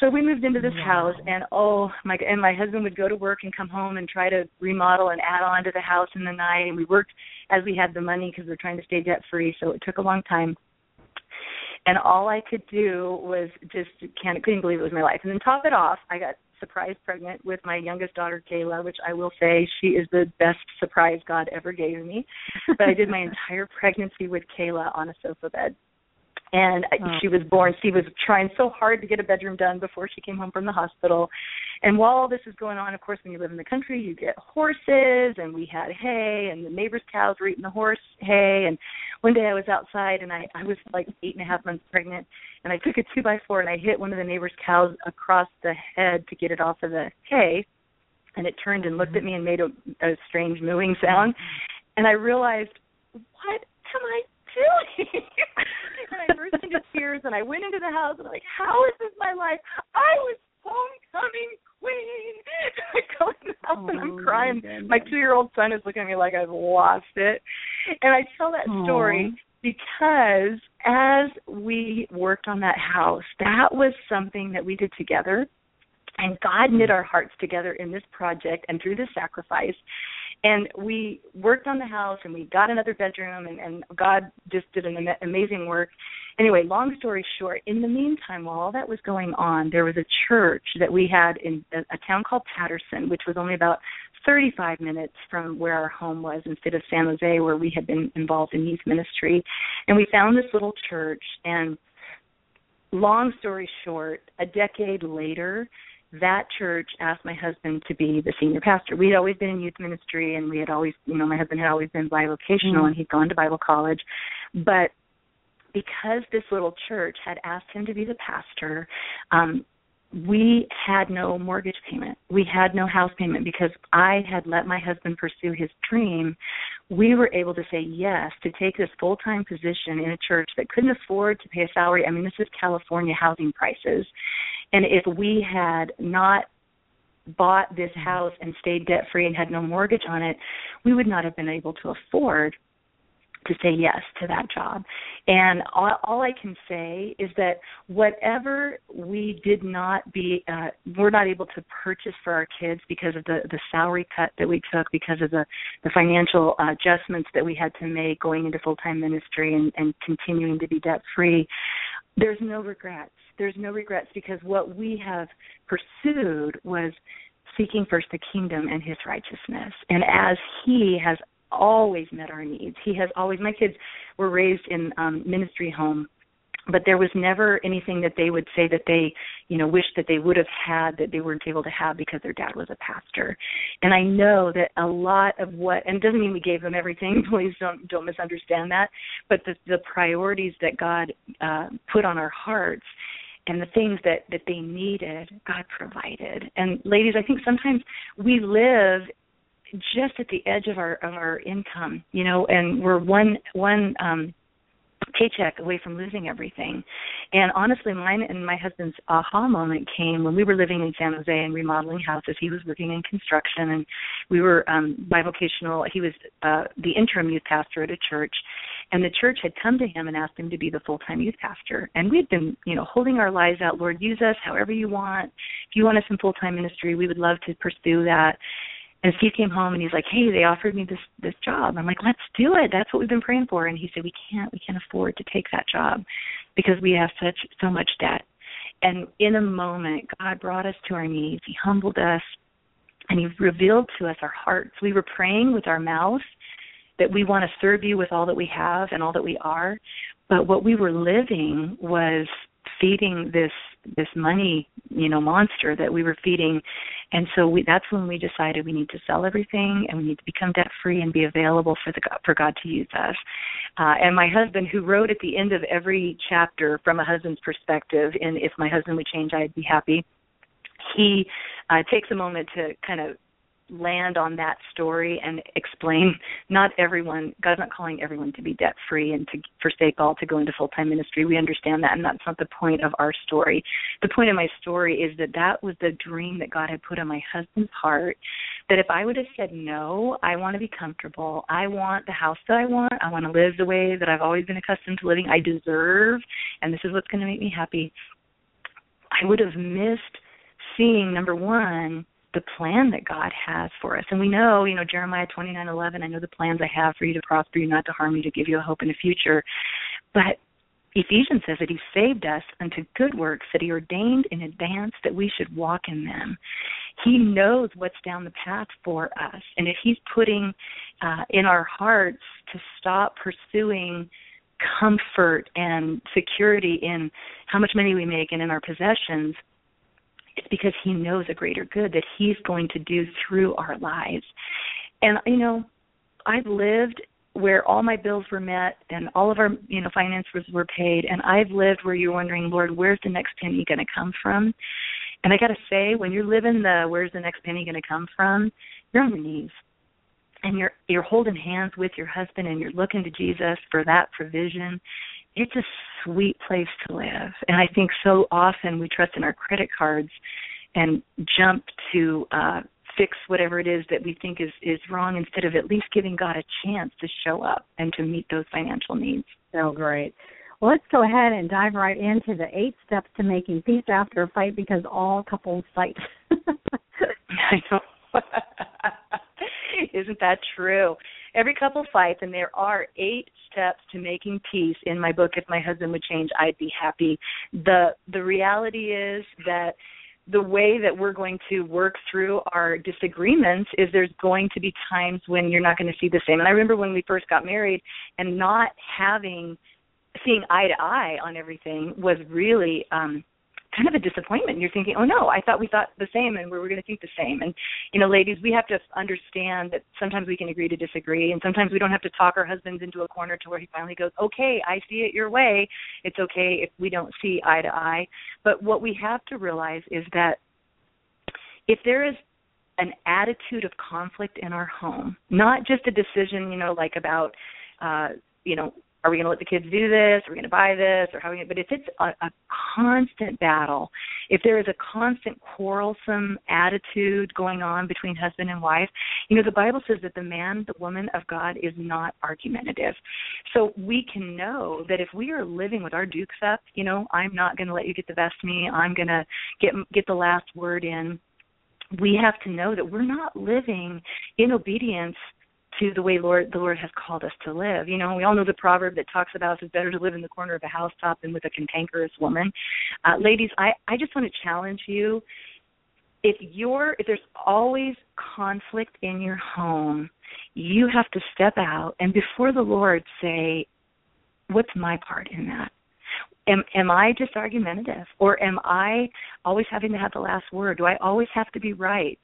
so we moved into this house and oh my and my husband would go to work and come home and try to remodel and add on to the house in the night and we worked as we had the money because we we're trying to stay debt free so it took a long time and all I could do was just can't couldn't believe it was my life. And then top it off, I got surprise pregnant with my youngest daughter Kayla, which I will say she is the best surprise God ever gave me. but I did my entire pregnancy with Kayla on a sofa bed. And Oh. she was born. Steve was trying so hard to get a bedroom done before she came home from the hospital. And while all this is going on, of course, when you live in the country, you get horses, and we had hay, and the neighbors' cows were eating the horse hay. And one day I was outside, and I I was like eight and a half months pregnant, and I took a two by four and I hit one of the neighbors' cows across the head to get it off of the hay, and it turned and looked at mm-hmm. me and made a, a strange mooing sound, mm-hmm. and I realized, what am I doing? and I burst into tears, and I went into the house, and I'm like, how is this my life? I was homecoming queen. I go in the house and Oh, I'm crying. goodness. My two year old son is looking at me like I've lost it. And I tell that story because as we worked on that house, that was something that we did together. And God knit hmm. our hearts together in this project and through this sacrifice. And we worked on the house and we got another bedroom and, and God just did an ama- amazing work. Anyway, long story short, in the meantime, while all that was going on, there was a church that we had in a, a town called Patterson, which was only about 35 minutes from where our home was instead of San Jose, where we had been involved in youth ministry. And we found this little church. And long story short, a decade later, that church asked my husband to be the senior pastor. We had always been in youth ministry, and we had always, you know, my husband had always been bivocational, and he'd gone to Bible college. But because this little church had asked him to be the pastor, um, we had no mortgage payment. We had no house payment because I had let my husband pursue his dream. We were able to say yes to take this full time position in a church that couldn't afford to pay a salary. I mean, this is California housing prices. And if we had not bought this house and stayed debt free and had no mortgage on it, we would not have been able to afford to say yes to that job. And all, all I can say is that whatever we did not be, uh, we're not able to purchase for our kids because of the the salary cut that we took, because of the the financial uh, adjustments that we had to make going into full time ministry and, and continuing to be debt free. There's no regrets. There's no regrets because what we have pursued was seeking first the kingdom and his righteousness. And as he has always met our needs. He has always my kids were raised in um ministry home but there was never anything that they would say that they you know wish that they would have had that they weren't able to have because their dad was a pastor. And i know that a lot of what and doesn't mean we gave them everything please don't don't misunderstand that but the the priorities that god uh put on our hearts and the things that that they needed god provided. And ladies i think sometimes we live just at the edge of our of our income, you know, and we're one one um paycheck away from losing everything. And honestly, mine and my husband's aha moment came when we were living in San Jose and remodeling houses. He was working in construction, and we were um, bivocational. He was uh, the interim youth pastor at a church, and the church had come to him and asked him to be the full-time youth pastor. And we'd been, you know, holding our lives out. Lord, use us however you want. If you want us in full-time ministry, we would love to pursue that. And Steve came home and he's like, "Hey, they offered me this this job." I'm like, "Let's do it. That's what we've been praying for." And he said, "We can't. We can't afford to take that job because we have such so much debt." And in a moment, God brought us to our knees. He humbled us, and He revealed to us our hearts. We were praying with our mouth that we want to serve You with all that we have and all that we are, but what we were living was feeding this this money you know monster that we were feeding. And so we that's when we decided we need to sell everything and we need to become debt free and be available for the for God to use us. Uh and my husband who wrote at the end of every chapter from a husband's perspective and if my husband would change I'd be happy. He uh takes a moment to kind of land on that story and explain not everyone God's not calling everyone to be debt free and to forsake all to go into full time ministry. We understand that and that's not the point of our story. The point of my story is that that was the dream that God had put on my husband's heart that if I would have said no, I want to be comfortable. I want the house that I want. I want to live the way that I've always been accustomed to living. I deserve and this is what's going to make me happy. I would have missed seeing number 1 the plan that God has for us. And we know, you know, Jeremiah 29:11, I know the plans I have for you to prosper you, not to harm you, to give you a hope in the future. But Ephesians says that he saved us unto good works that he ordained in advance that we should walk in them. He knows what's down the path for us. And if he's putting uh, in our hearts to stop pursuing comfort and security in how much money we make and in our possessions, it's because he knows a greater good that he's going to do through our lives. And you know, I've lived where all my bills were met and all of our you know finances were paid and I've lived where you're wondering, Lord, where's the next penny going to come from? And I got to say, when you're living the where's the next penny going to come from, you're on your knees and you're you're holding hands with your husband and you're looking to Jesus for that provision it's a sweet place to live. And I think so often we trust in our credit cards and jump to uh fix whatever it is that we think is is wrong instead of at least giving God a chance to show up and to meet those financial needs. So great. Well, let's go ahead and dive right into the eight steps to making peace after a fight because all couples fight. I know. Isn't that true? Every couple fights, and there are eight steps to making peace in my book. If my husband would change, I'd be happy. the The reality is that the way that we're going to work through our disagreements is there's going to be times when you're not going to see the same. And I remember when we first got married and not having seeing eye to eye on everything was really um kind of a disappointment. You're thinking, oh no, I thought we thought the same and we were going to think the same. And you know, ladies, we have to understand that sometimes we can agree to disagree, and sometimes we don't have to talk our husbands into a corner to where he finally goes, okay, I see it your way. It's okay if we don't see eye to eye. But what we have to realize is that if there is an attitude of conflict in our home, not just a decision, you know, like about uh, you know, are we going to let the kids do this? Are we going to buy this? Or how? We, but if it's a, a constant battle, if there is a constant quarrelsome attitude going on between husband and wife, you know the Bible says that the man, the woman of God, is not argumentative. So we can know that if we are living with our dukes up, you know, I'm not going to let you get the best of me. I'm going to get get the last word in. We have to know that we're not living in obedience to the way Lord the Lord has called us to live. You know, we all know the proverb that talks about it's better to live in the corner of a housetop than with a cantankerous woman. Uh, ladies, I I just want to challenge you. If you're if there's always conflict in your home, you have to step out and before the Lord say, "What's my part in that?" am am I just argumentative or am I always having to have the last word? Do I always have to be right?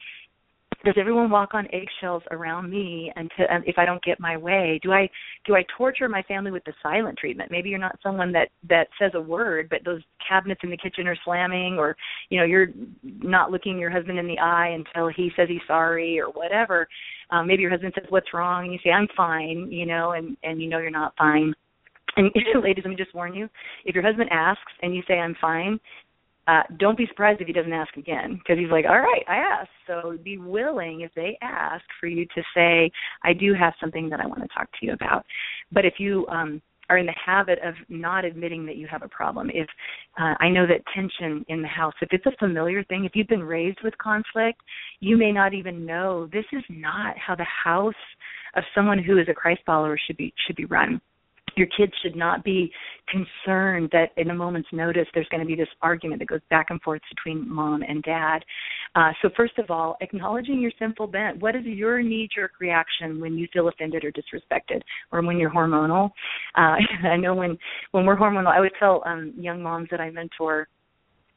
Does everyone walk on eggshells around me until and if I don't get my way? Do I do I torture my family with the silent treatment? Maybe you're not someone that that says a word, but those cabinets in the kitchen are slamming, or you know you're not looking your husband in the eye until he says he's sorry or whatever. Um, maybe your husband says what's wrong, and you say I'm fine, you know, and and you know you're not fine. And ladies, let me just warn you: if your husband asks and you say I'm fine, uh, don't be surprised if he doesn't ask again because he's like, all right, I asked. So be willing if they ask for you to say, I do have something that I want to talk to you about. But if you um, are in the habit of not admitting that you have a problem, if uh, I know that tension in the house, if it's a familiar thing, if you've been raised with conflict, you may not even know this is not how the house of someone who is a Christ follower should be should be run your kids should not be concerned that in a moment's notice there's going to be this argument that goes back and forth between mom and dad. Uh, so first of all, acknowledging your sinful bent. What is your knee-jerk reaction when you feel offended or disrespected, or when you're hormonal? Uh, I know when when we're hormonal, I would tell um, young moms that I mentor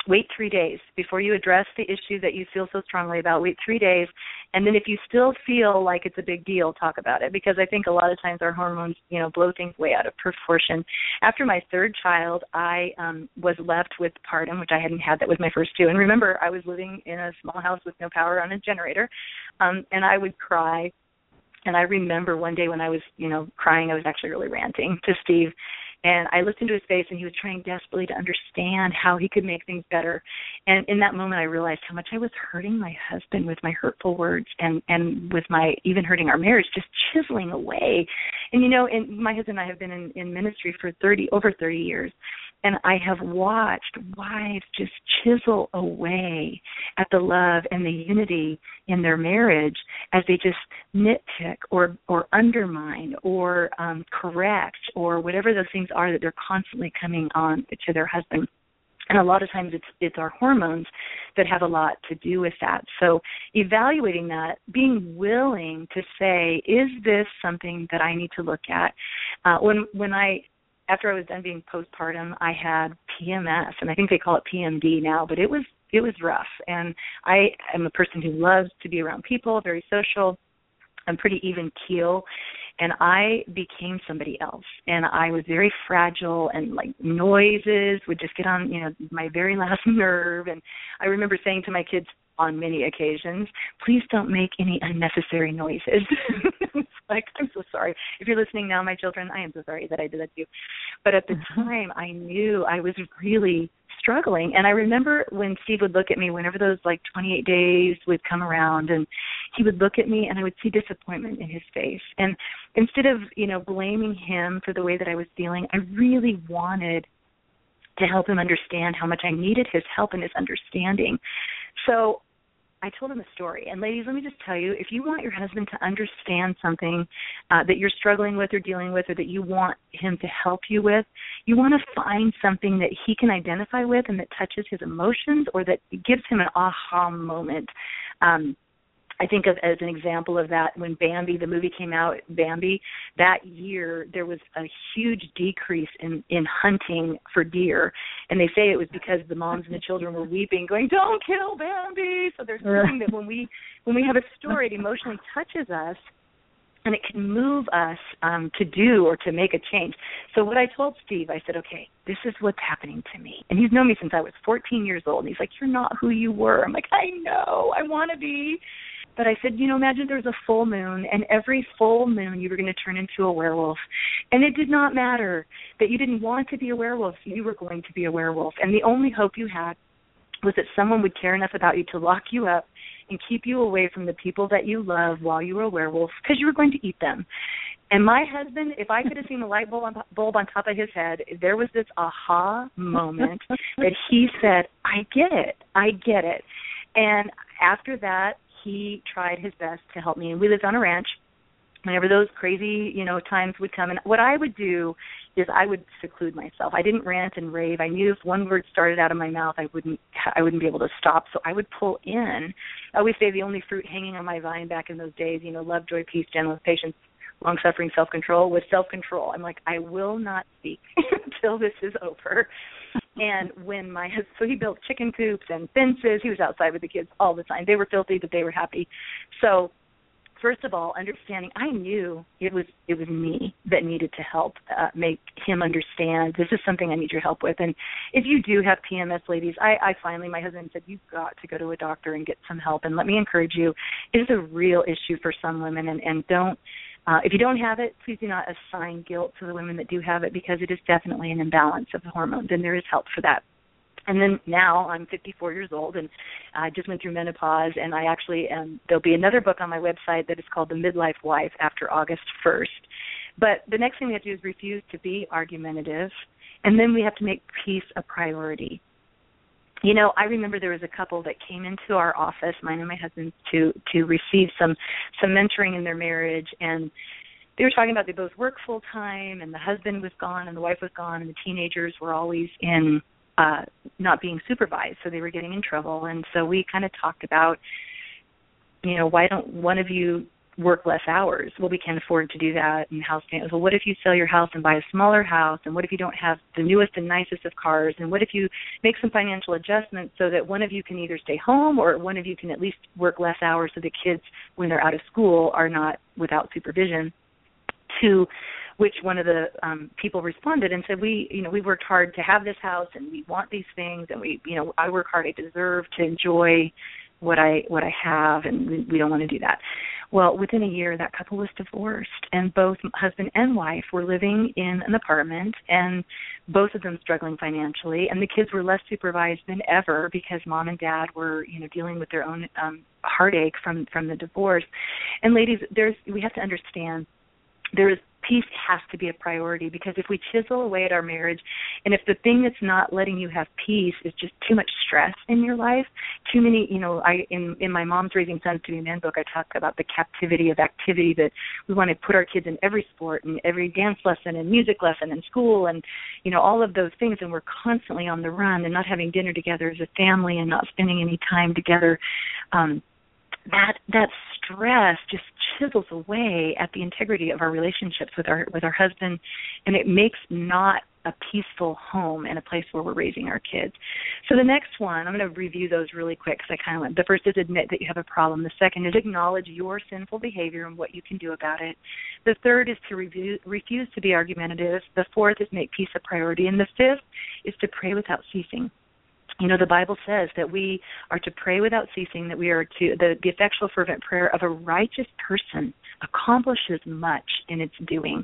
wait three days. Before you address the issue that you feel so strongly about wait three days. And then if you still feel like it's a big deal talk about it. Because i think a lot of times our hormones you know blow things way out of proportion. After my third child i um was left with partum which i hadn't had that was my first two. And remember i was living in a small house with no power on a generator. Um and i would cry. And i remember one day when i was you know crying i was actually really ranting to steve and I looked into his face, and he was trying desperately to understand how he could make things better. And in that moment, I realized how much I was hurting my husband with my hurtful words, and and with my even hurting our marriage, just chiseling away. And you know, and my husband and I have been in, in ministry for thirty over thirty years, and I have watched wives just chisel away at the love and the unity in their marriage as they just nitpick or or undermine or um, correct or whatever those things are that they're constantly coming on to their husband. And a lot of times it's it's our hormones that have a lot to do with that. So evaluating that being willing to say is this something that i need to look at? Uh, when when i after I was done being postpartum, I had PMS, and I think they call it PMD now, but it was it was rough. And I am a person who loves to be around people, very social. I'm pretty even keel, and I became somebody else. And I was very fragile, and like noises would just get on, you know, my very last nerve. And I remember saying to my kids, on many occasions. Please don't make any unnecessary noises. it's like, I'm so sorry. If you're listening now, my children, I am so sorry that I did that to you. But at the mm-hmm. time, I knew I was really struggling. And I remember when Steve would look at me whenever those like 28 days would come around and he would look at me and I would see disappointment in his face. And instead of, you know, blaming him for the way that I was feeling, I really wanted to help him understand how much I needed his help and his understanding. So I told him a story. And ladies, let me just tell you, if you want your husband to understand something uh, that you're struggling with or dealing with or that you want him to help you with, you want to find something that he can identify with and that touches his emotions or that gives him an aha moment. Um, I think of as an example of that when Bambi, the movie came out, Bambi, that year there was a huge decrease in in hunting for deer, and they say it was because the moms and the children were weeping, going, "Don't kill Bambi." So there's something that when we when we have a story, it emotionally touches us, and it can move us um, to do or to make a change. So what I told Steve, I said, okay, this is what's happening to me. And he's known me since I was 14 years old. And he's like, you're not who you were. I'm like, I know, I want to be. But I said, you know, imagine there was a full moon, and every full moon you were going to turn into a werewolf. And it did not matter that you didn't want to be a werewolf, you were going to be a werewolf. And the only hope you had was that someone would care enough about you to lock you up and keep you away from the people that you love while you were a werewolf because you were going to eat them. And my husband, if I could have seen the light bulb on, bulb on top of his head, there was this aha moment that he said, I get it. I get it. And after that, he tried his best to help me. And we lived on a ranch. Whenever those crazy, you know, times would come, and what I would do is I would seclude myself. I didn't rant and rave. I knew if one word started out of my mouth, I wouldn't, I wouldn't be able to stop. So I would pull in. I always say the only fruit hanging on my vine back in those days, you know, love, joy, peace, gentleness, patience, long suffering, self control was self control. I'm like, I will not speak until this is over. And when my husband, so he built chicken coops and fences. He was outside with the kids all the time. They were filthy, but they were happy. So, first of all, understanding, I knew it was it was me that needed to help uh, make him understand this is something I need your help with. And if you do have PMS, ladies, I, I finally, my husband said you've got to go to a doctor and get some help. And let me encourage you, it is a real issue for some women, and and don't uh, if you don't have it, please do not assign guilt to the women that do have it because it is definitely an imbalance of the hormones, and there is help for that. And then now I'm 54 years old, and I just went through menopause, and I actually um, there'll be another book on my website that is called The Midlife Wife after August 1st. But the next thing we have to do is refuse to be argumentative, and then we have to make peace a priority you know, I remember there was a couple that came into our office, mine and my husband, to to receive some some mentoring in their marriage, and they were talking about they both work full time, and the husband was gone, and the wife was gone, and the teenagers were always in uh not being supervised, so they were getting in trouble, and so we kind of talked about, you know, why don't one of you work less hours. Well, we can't afford to do that. And house families. Well, what if you sell your house and buy a smaller house? And what if you don't have the newest and nicest of cars? And what if you make some financial adjustments so that one of you can either stay home or one of you can at least work less hours so the kids, when they're out of school, are not without supervision? To which one of the um people responded and said we you know we worked hard to have this house and we want these things and we you know I work hard I deserve to enjoy what I what I have and we, we don't want to do that. Well, within a year that couple was divorced and both husband and wife were living in an apartment and both of them struggling financially and the kids were less supervised than ever because mom and dad were, you know, dealing with their own um heartache from from the divorce. And ladies, there's we have to understand there is peace has to be a priority because if we chisel away at our marriage and if the thing that's not letting you have peace is just too much stress in your life too many you know i in in my mom's raising sons to be men book i talk about the captivity of activity that we want to put our kids in every sport and every dance lesson and music lesson and school and you know all of those things and we're constantly on the run and not having dinner together as a family and not spending any time together. Um that that stress just chisels away at the integrity of our relationships with our with our husband and it makes not a peaceful home and a place where we're raising our kids. So the next one, I'm going to review those really quick because I kind of went. The first is admit that you have a problem. The second is acknowledge your sinful behavior and what you can do about it. The third is to review, refuse to be argumentative. The fourth is make peace a priority, and the fifth is to pray without ceasing you know the bible says that we are to pray without ceasing that we are to the, the effectual fervent prayer of a righteous person accomplishes much in its doing.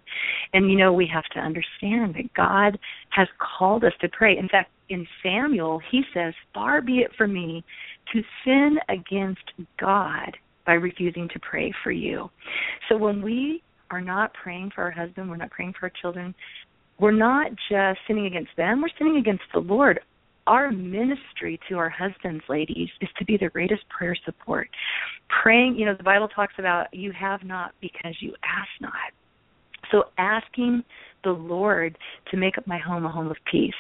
And you know we have to understand that god has called us to pray. In fact in samuel he says far be it from me to sin against god by refusing to pray for you. So when we are not praying for our husband we're not praying for our children we're not just sinning against them, we're sinning against the Lord our ministry to our husbands, ladies, is to be their greatest prayer support. Praying, you know, the Bible talks about you have not because you ask not. So asking the Lord to make up my home a home of peace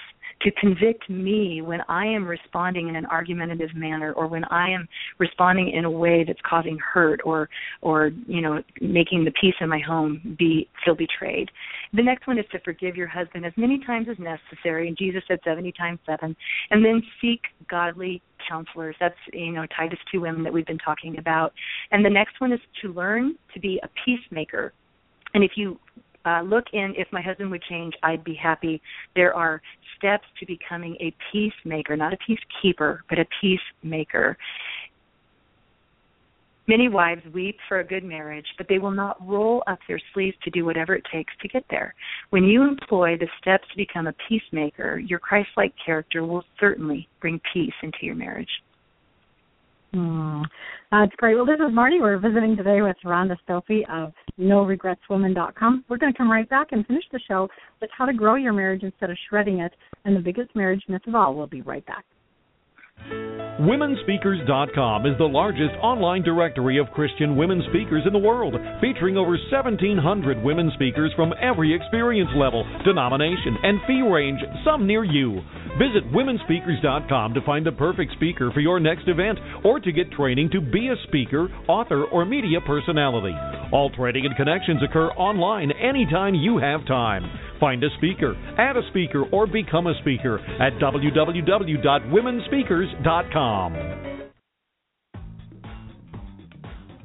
to convict me when I am responding in an argumentative manner or when I am responding in a way that's causing hurt or or you know making the peace in my home be feel betrayed. The next one is to forgive your husband as many times as necessary and Jesus said 70 times 7 and then seek godly counselors. That's you know Titus 2 women that we've been talking about. And the next one is to learn to be a peacemaker. And if you uh, look in if my husband would change, I'd be happy. There are steps to becoming a peacemaker, not a peacekeeper, but a peacemaker. Many wives weep for a good marriage, but they will not roll up their sleeves to do whatever it takes to get there. When you employ the steps to become a peacemaker, your Christ like character will certainly bring peace into your marriage. Mm, that's great. Well, this is Marnie. We're visiting today with Rhonda Stoppe of NoRegretsWoman.com. We're going to come right back and finish the show with how to grow your marriage instead of shredding it and the biggest marriage myth of all. We'll be right back. WomenSpeakers.com is the largest online directory of Christian women speakers in the world, featuring over 1,700 women speakers from every experience level, denomination, and fee range, some near you. Visit WomenSpeakers.com to find the perfect speaker for your next event or to get training to be a speaker, author, or media personality. All training and connections occur online anytime you have time. Find a speaker, add a speaker, or become a speaker at www.womenspeakers.com.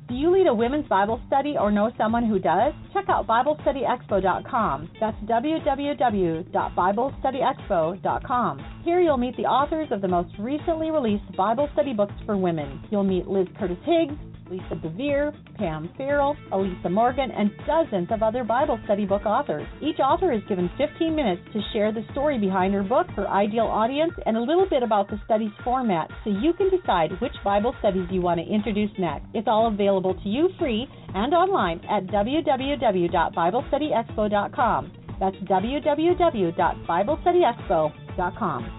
Do you lead a women's Bible study or know someone who does? Check out BibleStudyExpo.com. That's www.BibleStudyExpo.com. Here you'll meet the authors of the most recently released Bible study books for women. You'll meet Liz Curtis Higgs, Lisa Bevere, Pam Farrell, Elisa Morgan, and dozens of other Bible study book authors. Each author is given 15 minutes to share the story behind her book, her ideal audience, and a little bit about the study's format so you can decide which Bible studies you want to introduce next. It's all available to you free and online at www.biblestudyexpo.com. That's www.biblestudyexpo.com.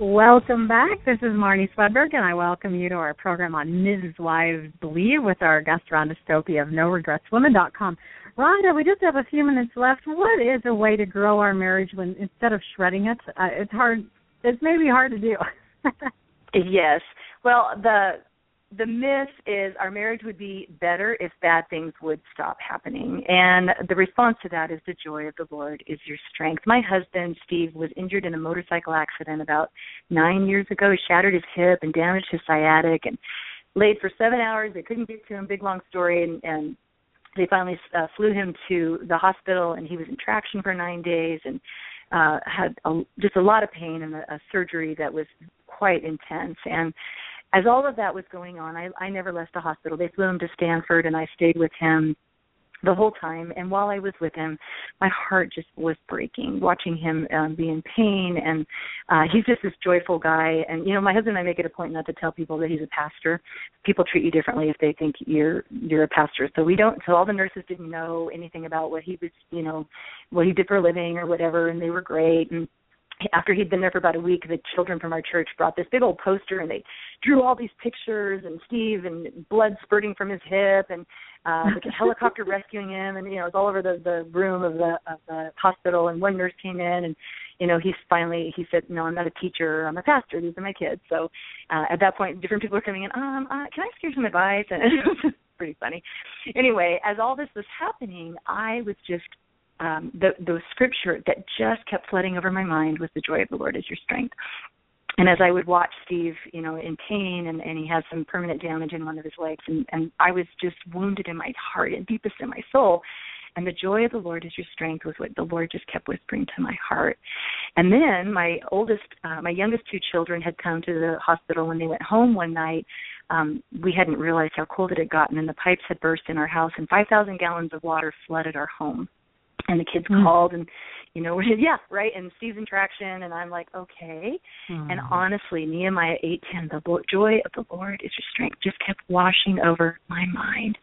Welcome back. This is Marnie Swedberg, and I welcome you to our program on Myths Wives Believe with our guest Rhonda Stoppe of NoRegretsWomen.com. Rhonda, we just have a few minutes left. What is a way to grow our marriage when instead of shredding it? Uh, it's hard. It's maybe hard to do. yes. Well, the the myth is our marriage would be better if bad things would stop happening. And the response to that is the joy of the Lord is your strength. My husband, Steve, was injured in a motorcycle accident about nine years ago. He shattered his hip and damaged his sciatic and laid for seven hours. They couldn't get to him. Big, long story. And, and they finally uh, flew him to the hospital, and he was in traction for nine days and uh, had a, just a lot of pain and a, a surgery that was quite intense. And as all of that was going on, I, I never left the hospital. They flew him to Stanford, and I stayed with him the whole time. And while I was with him, my heart just was breaking watching him um, be in pain. And uh, he's just this joyful guy. And you know, my husband and I make it a point not to tell people that he's a pastor. People treat you differently if they think you're you're a pastor. So we don't. So all the nurses didn't know anything about what he was, you know, what he did for a living or whatever. And they were great. And after he'd been there for about a week, the children from our church brought this big old poster and they drew all these pictures and Steve and blood spurting from his hip and uh the helicopter rescuing him and you know it was all over the the room of the of the hospital and one nurse came in and you know he's finally he said no i'm not a teacher. I'm a pastor. These are my kids. So uh at that point different people are coming in um uh, can i ask you some advice? And it was pretty funny. Anyway as all this was happening i was just um, the the scripture that just kept flooding over my mind was the joy of the Lord is your strength. And as I would watch Steve, you know, in pain and, and he has some permanent damage in one of his legs and, and I was just wounded in my heart and deepest in my soul. And the joy of the Lord is your strength was what the Lord just kept whispering to my heart. And then my oldest, uh, my youngest two children had come to the hospital when they went home one night. Um, we hadn't realized how cold it had gotten, and the pipes had burst in our house, and 5,000 gallons of water flooded our home and the kids mm. called and you know yeah right and season traction and i'm like okay mm. and honestly nehemiah eight ten the joy of the lord is your strength just kept washing over my mind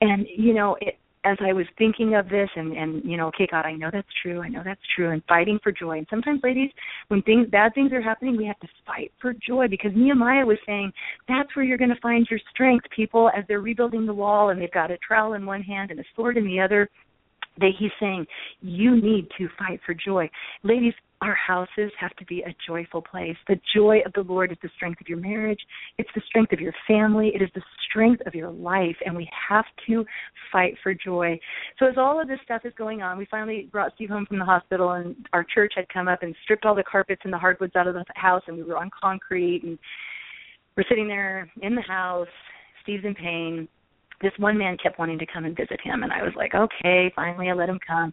and you know it as I was thinking of this and and you know, okay, God, I know that's true. I know that's true, and fighting for joy. And sometimes, ladies, when things bad things are happening, we have to fight for joy because Nehemiah was saying that's where you're going to find your strength. People, as they're rebuilding the wall and they've got a trowel in one hand and a sword in the other, that he's saying you need to fight for joy. Ladies, our houses have to be a joyful place. The joy of the Lord is the strength of your marriage. It's the strength of your family. It is the strength of your life. And we have to fight for joy. So, as all of this stuff is going on, we finally brought Steve home from the hospital, and our church had come up and stripped all the carpets and the hardwoods out of the house, and we were on concrete. And we're sitting there in the house. Steve's in pain this one man kept wanting to come and visit him and I was like, okay, finally I let him come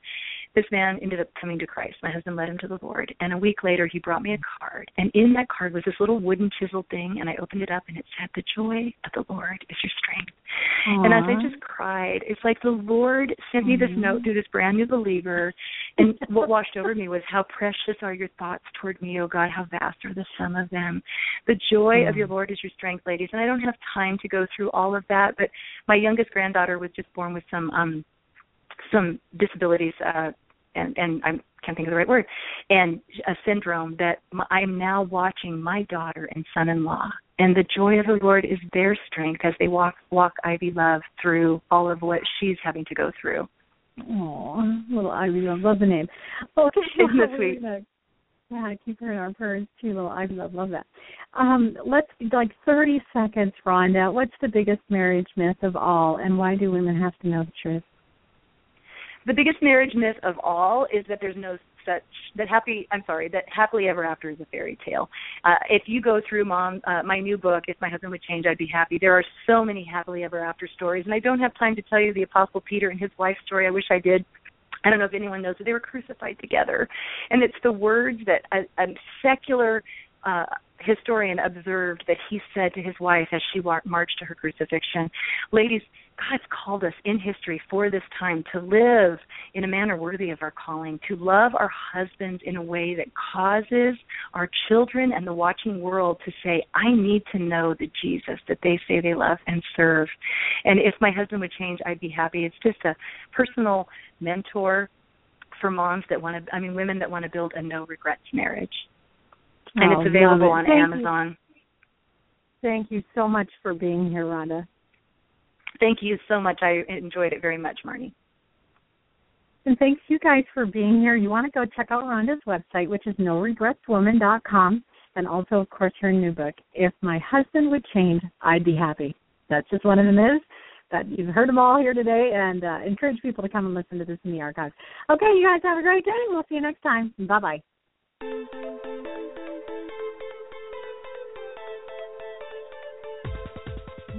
this man ended up coming to Christ. My husband led him to the Lord. And a week later, he brought me a card. And in that card was this little wooden chiseled thing. And I opened it up, and it said, The joy of the Lord is your strength. Aww. And as I just cried, it's like the Lord sent me this note through this brand new believer. And what washed over me was, How precious are your thoughts toward me, O God. How vast are the sum of them. The joy of your Lord is your strength, ladies. And I don't have time to go through all of that, but my youngest granddaughter was just born with some um some disabilities uh and and I can't think of the right word and a syndrome that I am now watching my daughter and son-in-law and the joy of the Lord is their strength as they walk walk Ivy Love through all of what she's having to go through. Oh, little Ivy Love, love the name. Okay, isn't that sweet? Yeah, keep her in our prayers too, little Ivy Love, love that. Um, let's like thirty seconds, Rhonda. What's the biggest marriage myth of all, and why do women have to know the truth? The biggest marriage myth of all is that there's no such that happy I'm sorry that happily ever after is a fairy tale. Uh, if you go through mom uh, my new book, if my husband would change, I'd be happy. There are so many happily ever after stories, and I don't have time to tell you the Apostle Peter and his wife's story. I wish I did. I don't know if anyone knows, but they were crucified together, and it's the words that a, a secular uh, historian observed that he said to his wife as she marched to her crucifixion, "Ladies, God's called us in history for this time to live in a manner worthy of our calling, to love our husbands in a way that causes our children and the watching world to say, I need to know the Jesus that they say they love and serve. And if my husband would change, I'd be happy. It's just a personal mentor for moms that want to, I mean, women that want to build a no regrets marriage. And oh, it's available it. on Thank Amazon. You. Thank you so much for being here, Rhonda. Thank you so much. I enjoyed it very much, Marnie. And thanks you guys for being here. You want to go check out Rhonda's website, which is noregretswoman.com. and also, of course, her new book, If My Husband Would Change, I'd Be Happy. That's just one of them is that you've heard them all here today and uh, encourage people to come and listen to this in the archives. Okay, you guys have a great day. We'll see you next time. Bye bye.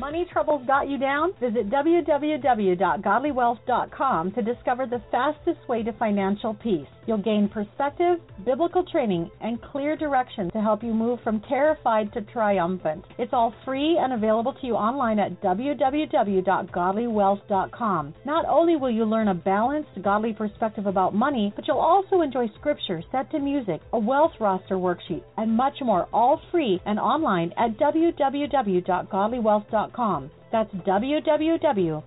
Money troubles got you down? Visit www.godlywealth.com to discover the fastest way to financial peace. You'll gain perspective, biblical training, and clear direction to help you move from terrified to triumphant. It's all free and available to you online at www.godlywealth.com. Not only will you learn a balanced, godly perspective about money, but you'll also enjoy scripture set to music, a wealth roster worksheet, and much more, all free and online at www.godlywealth.com. That's www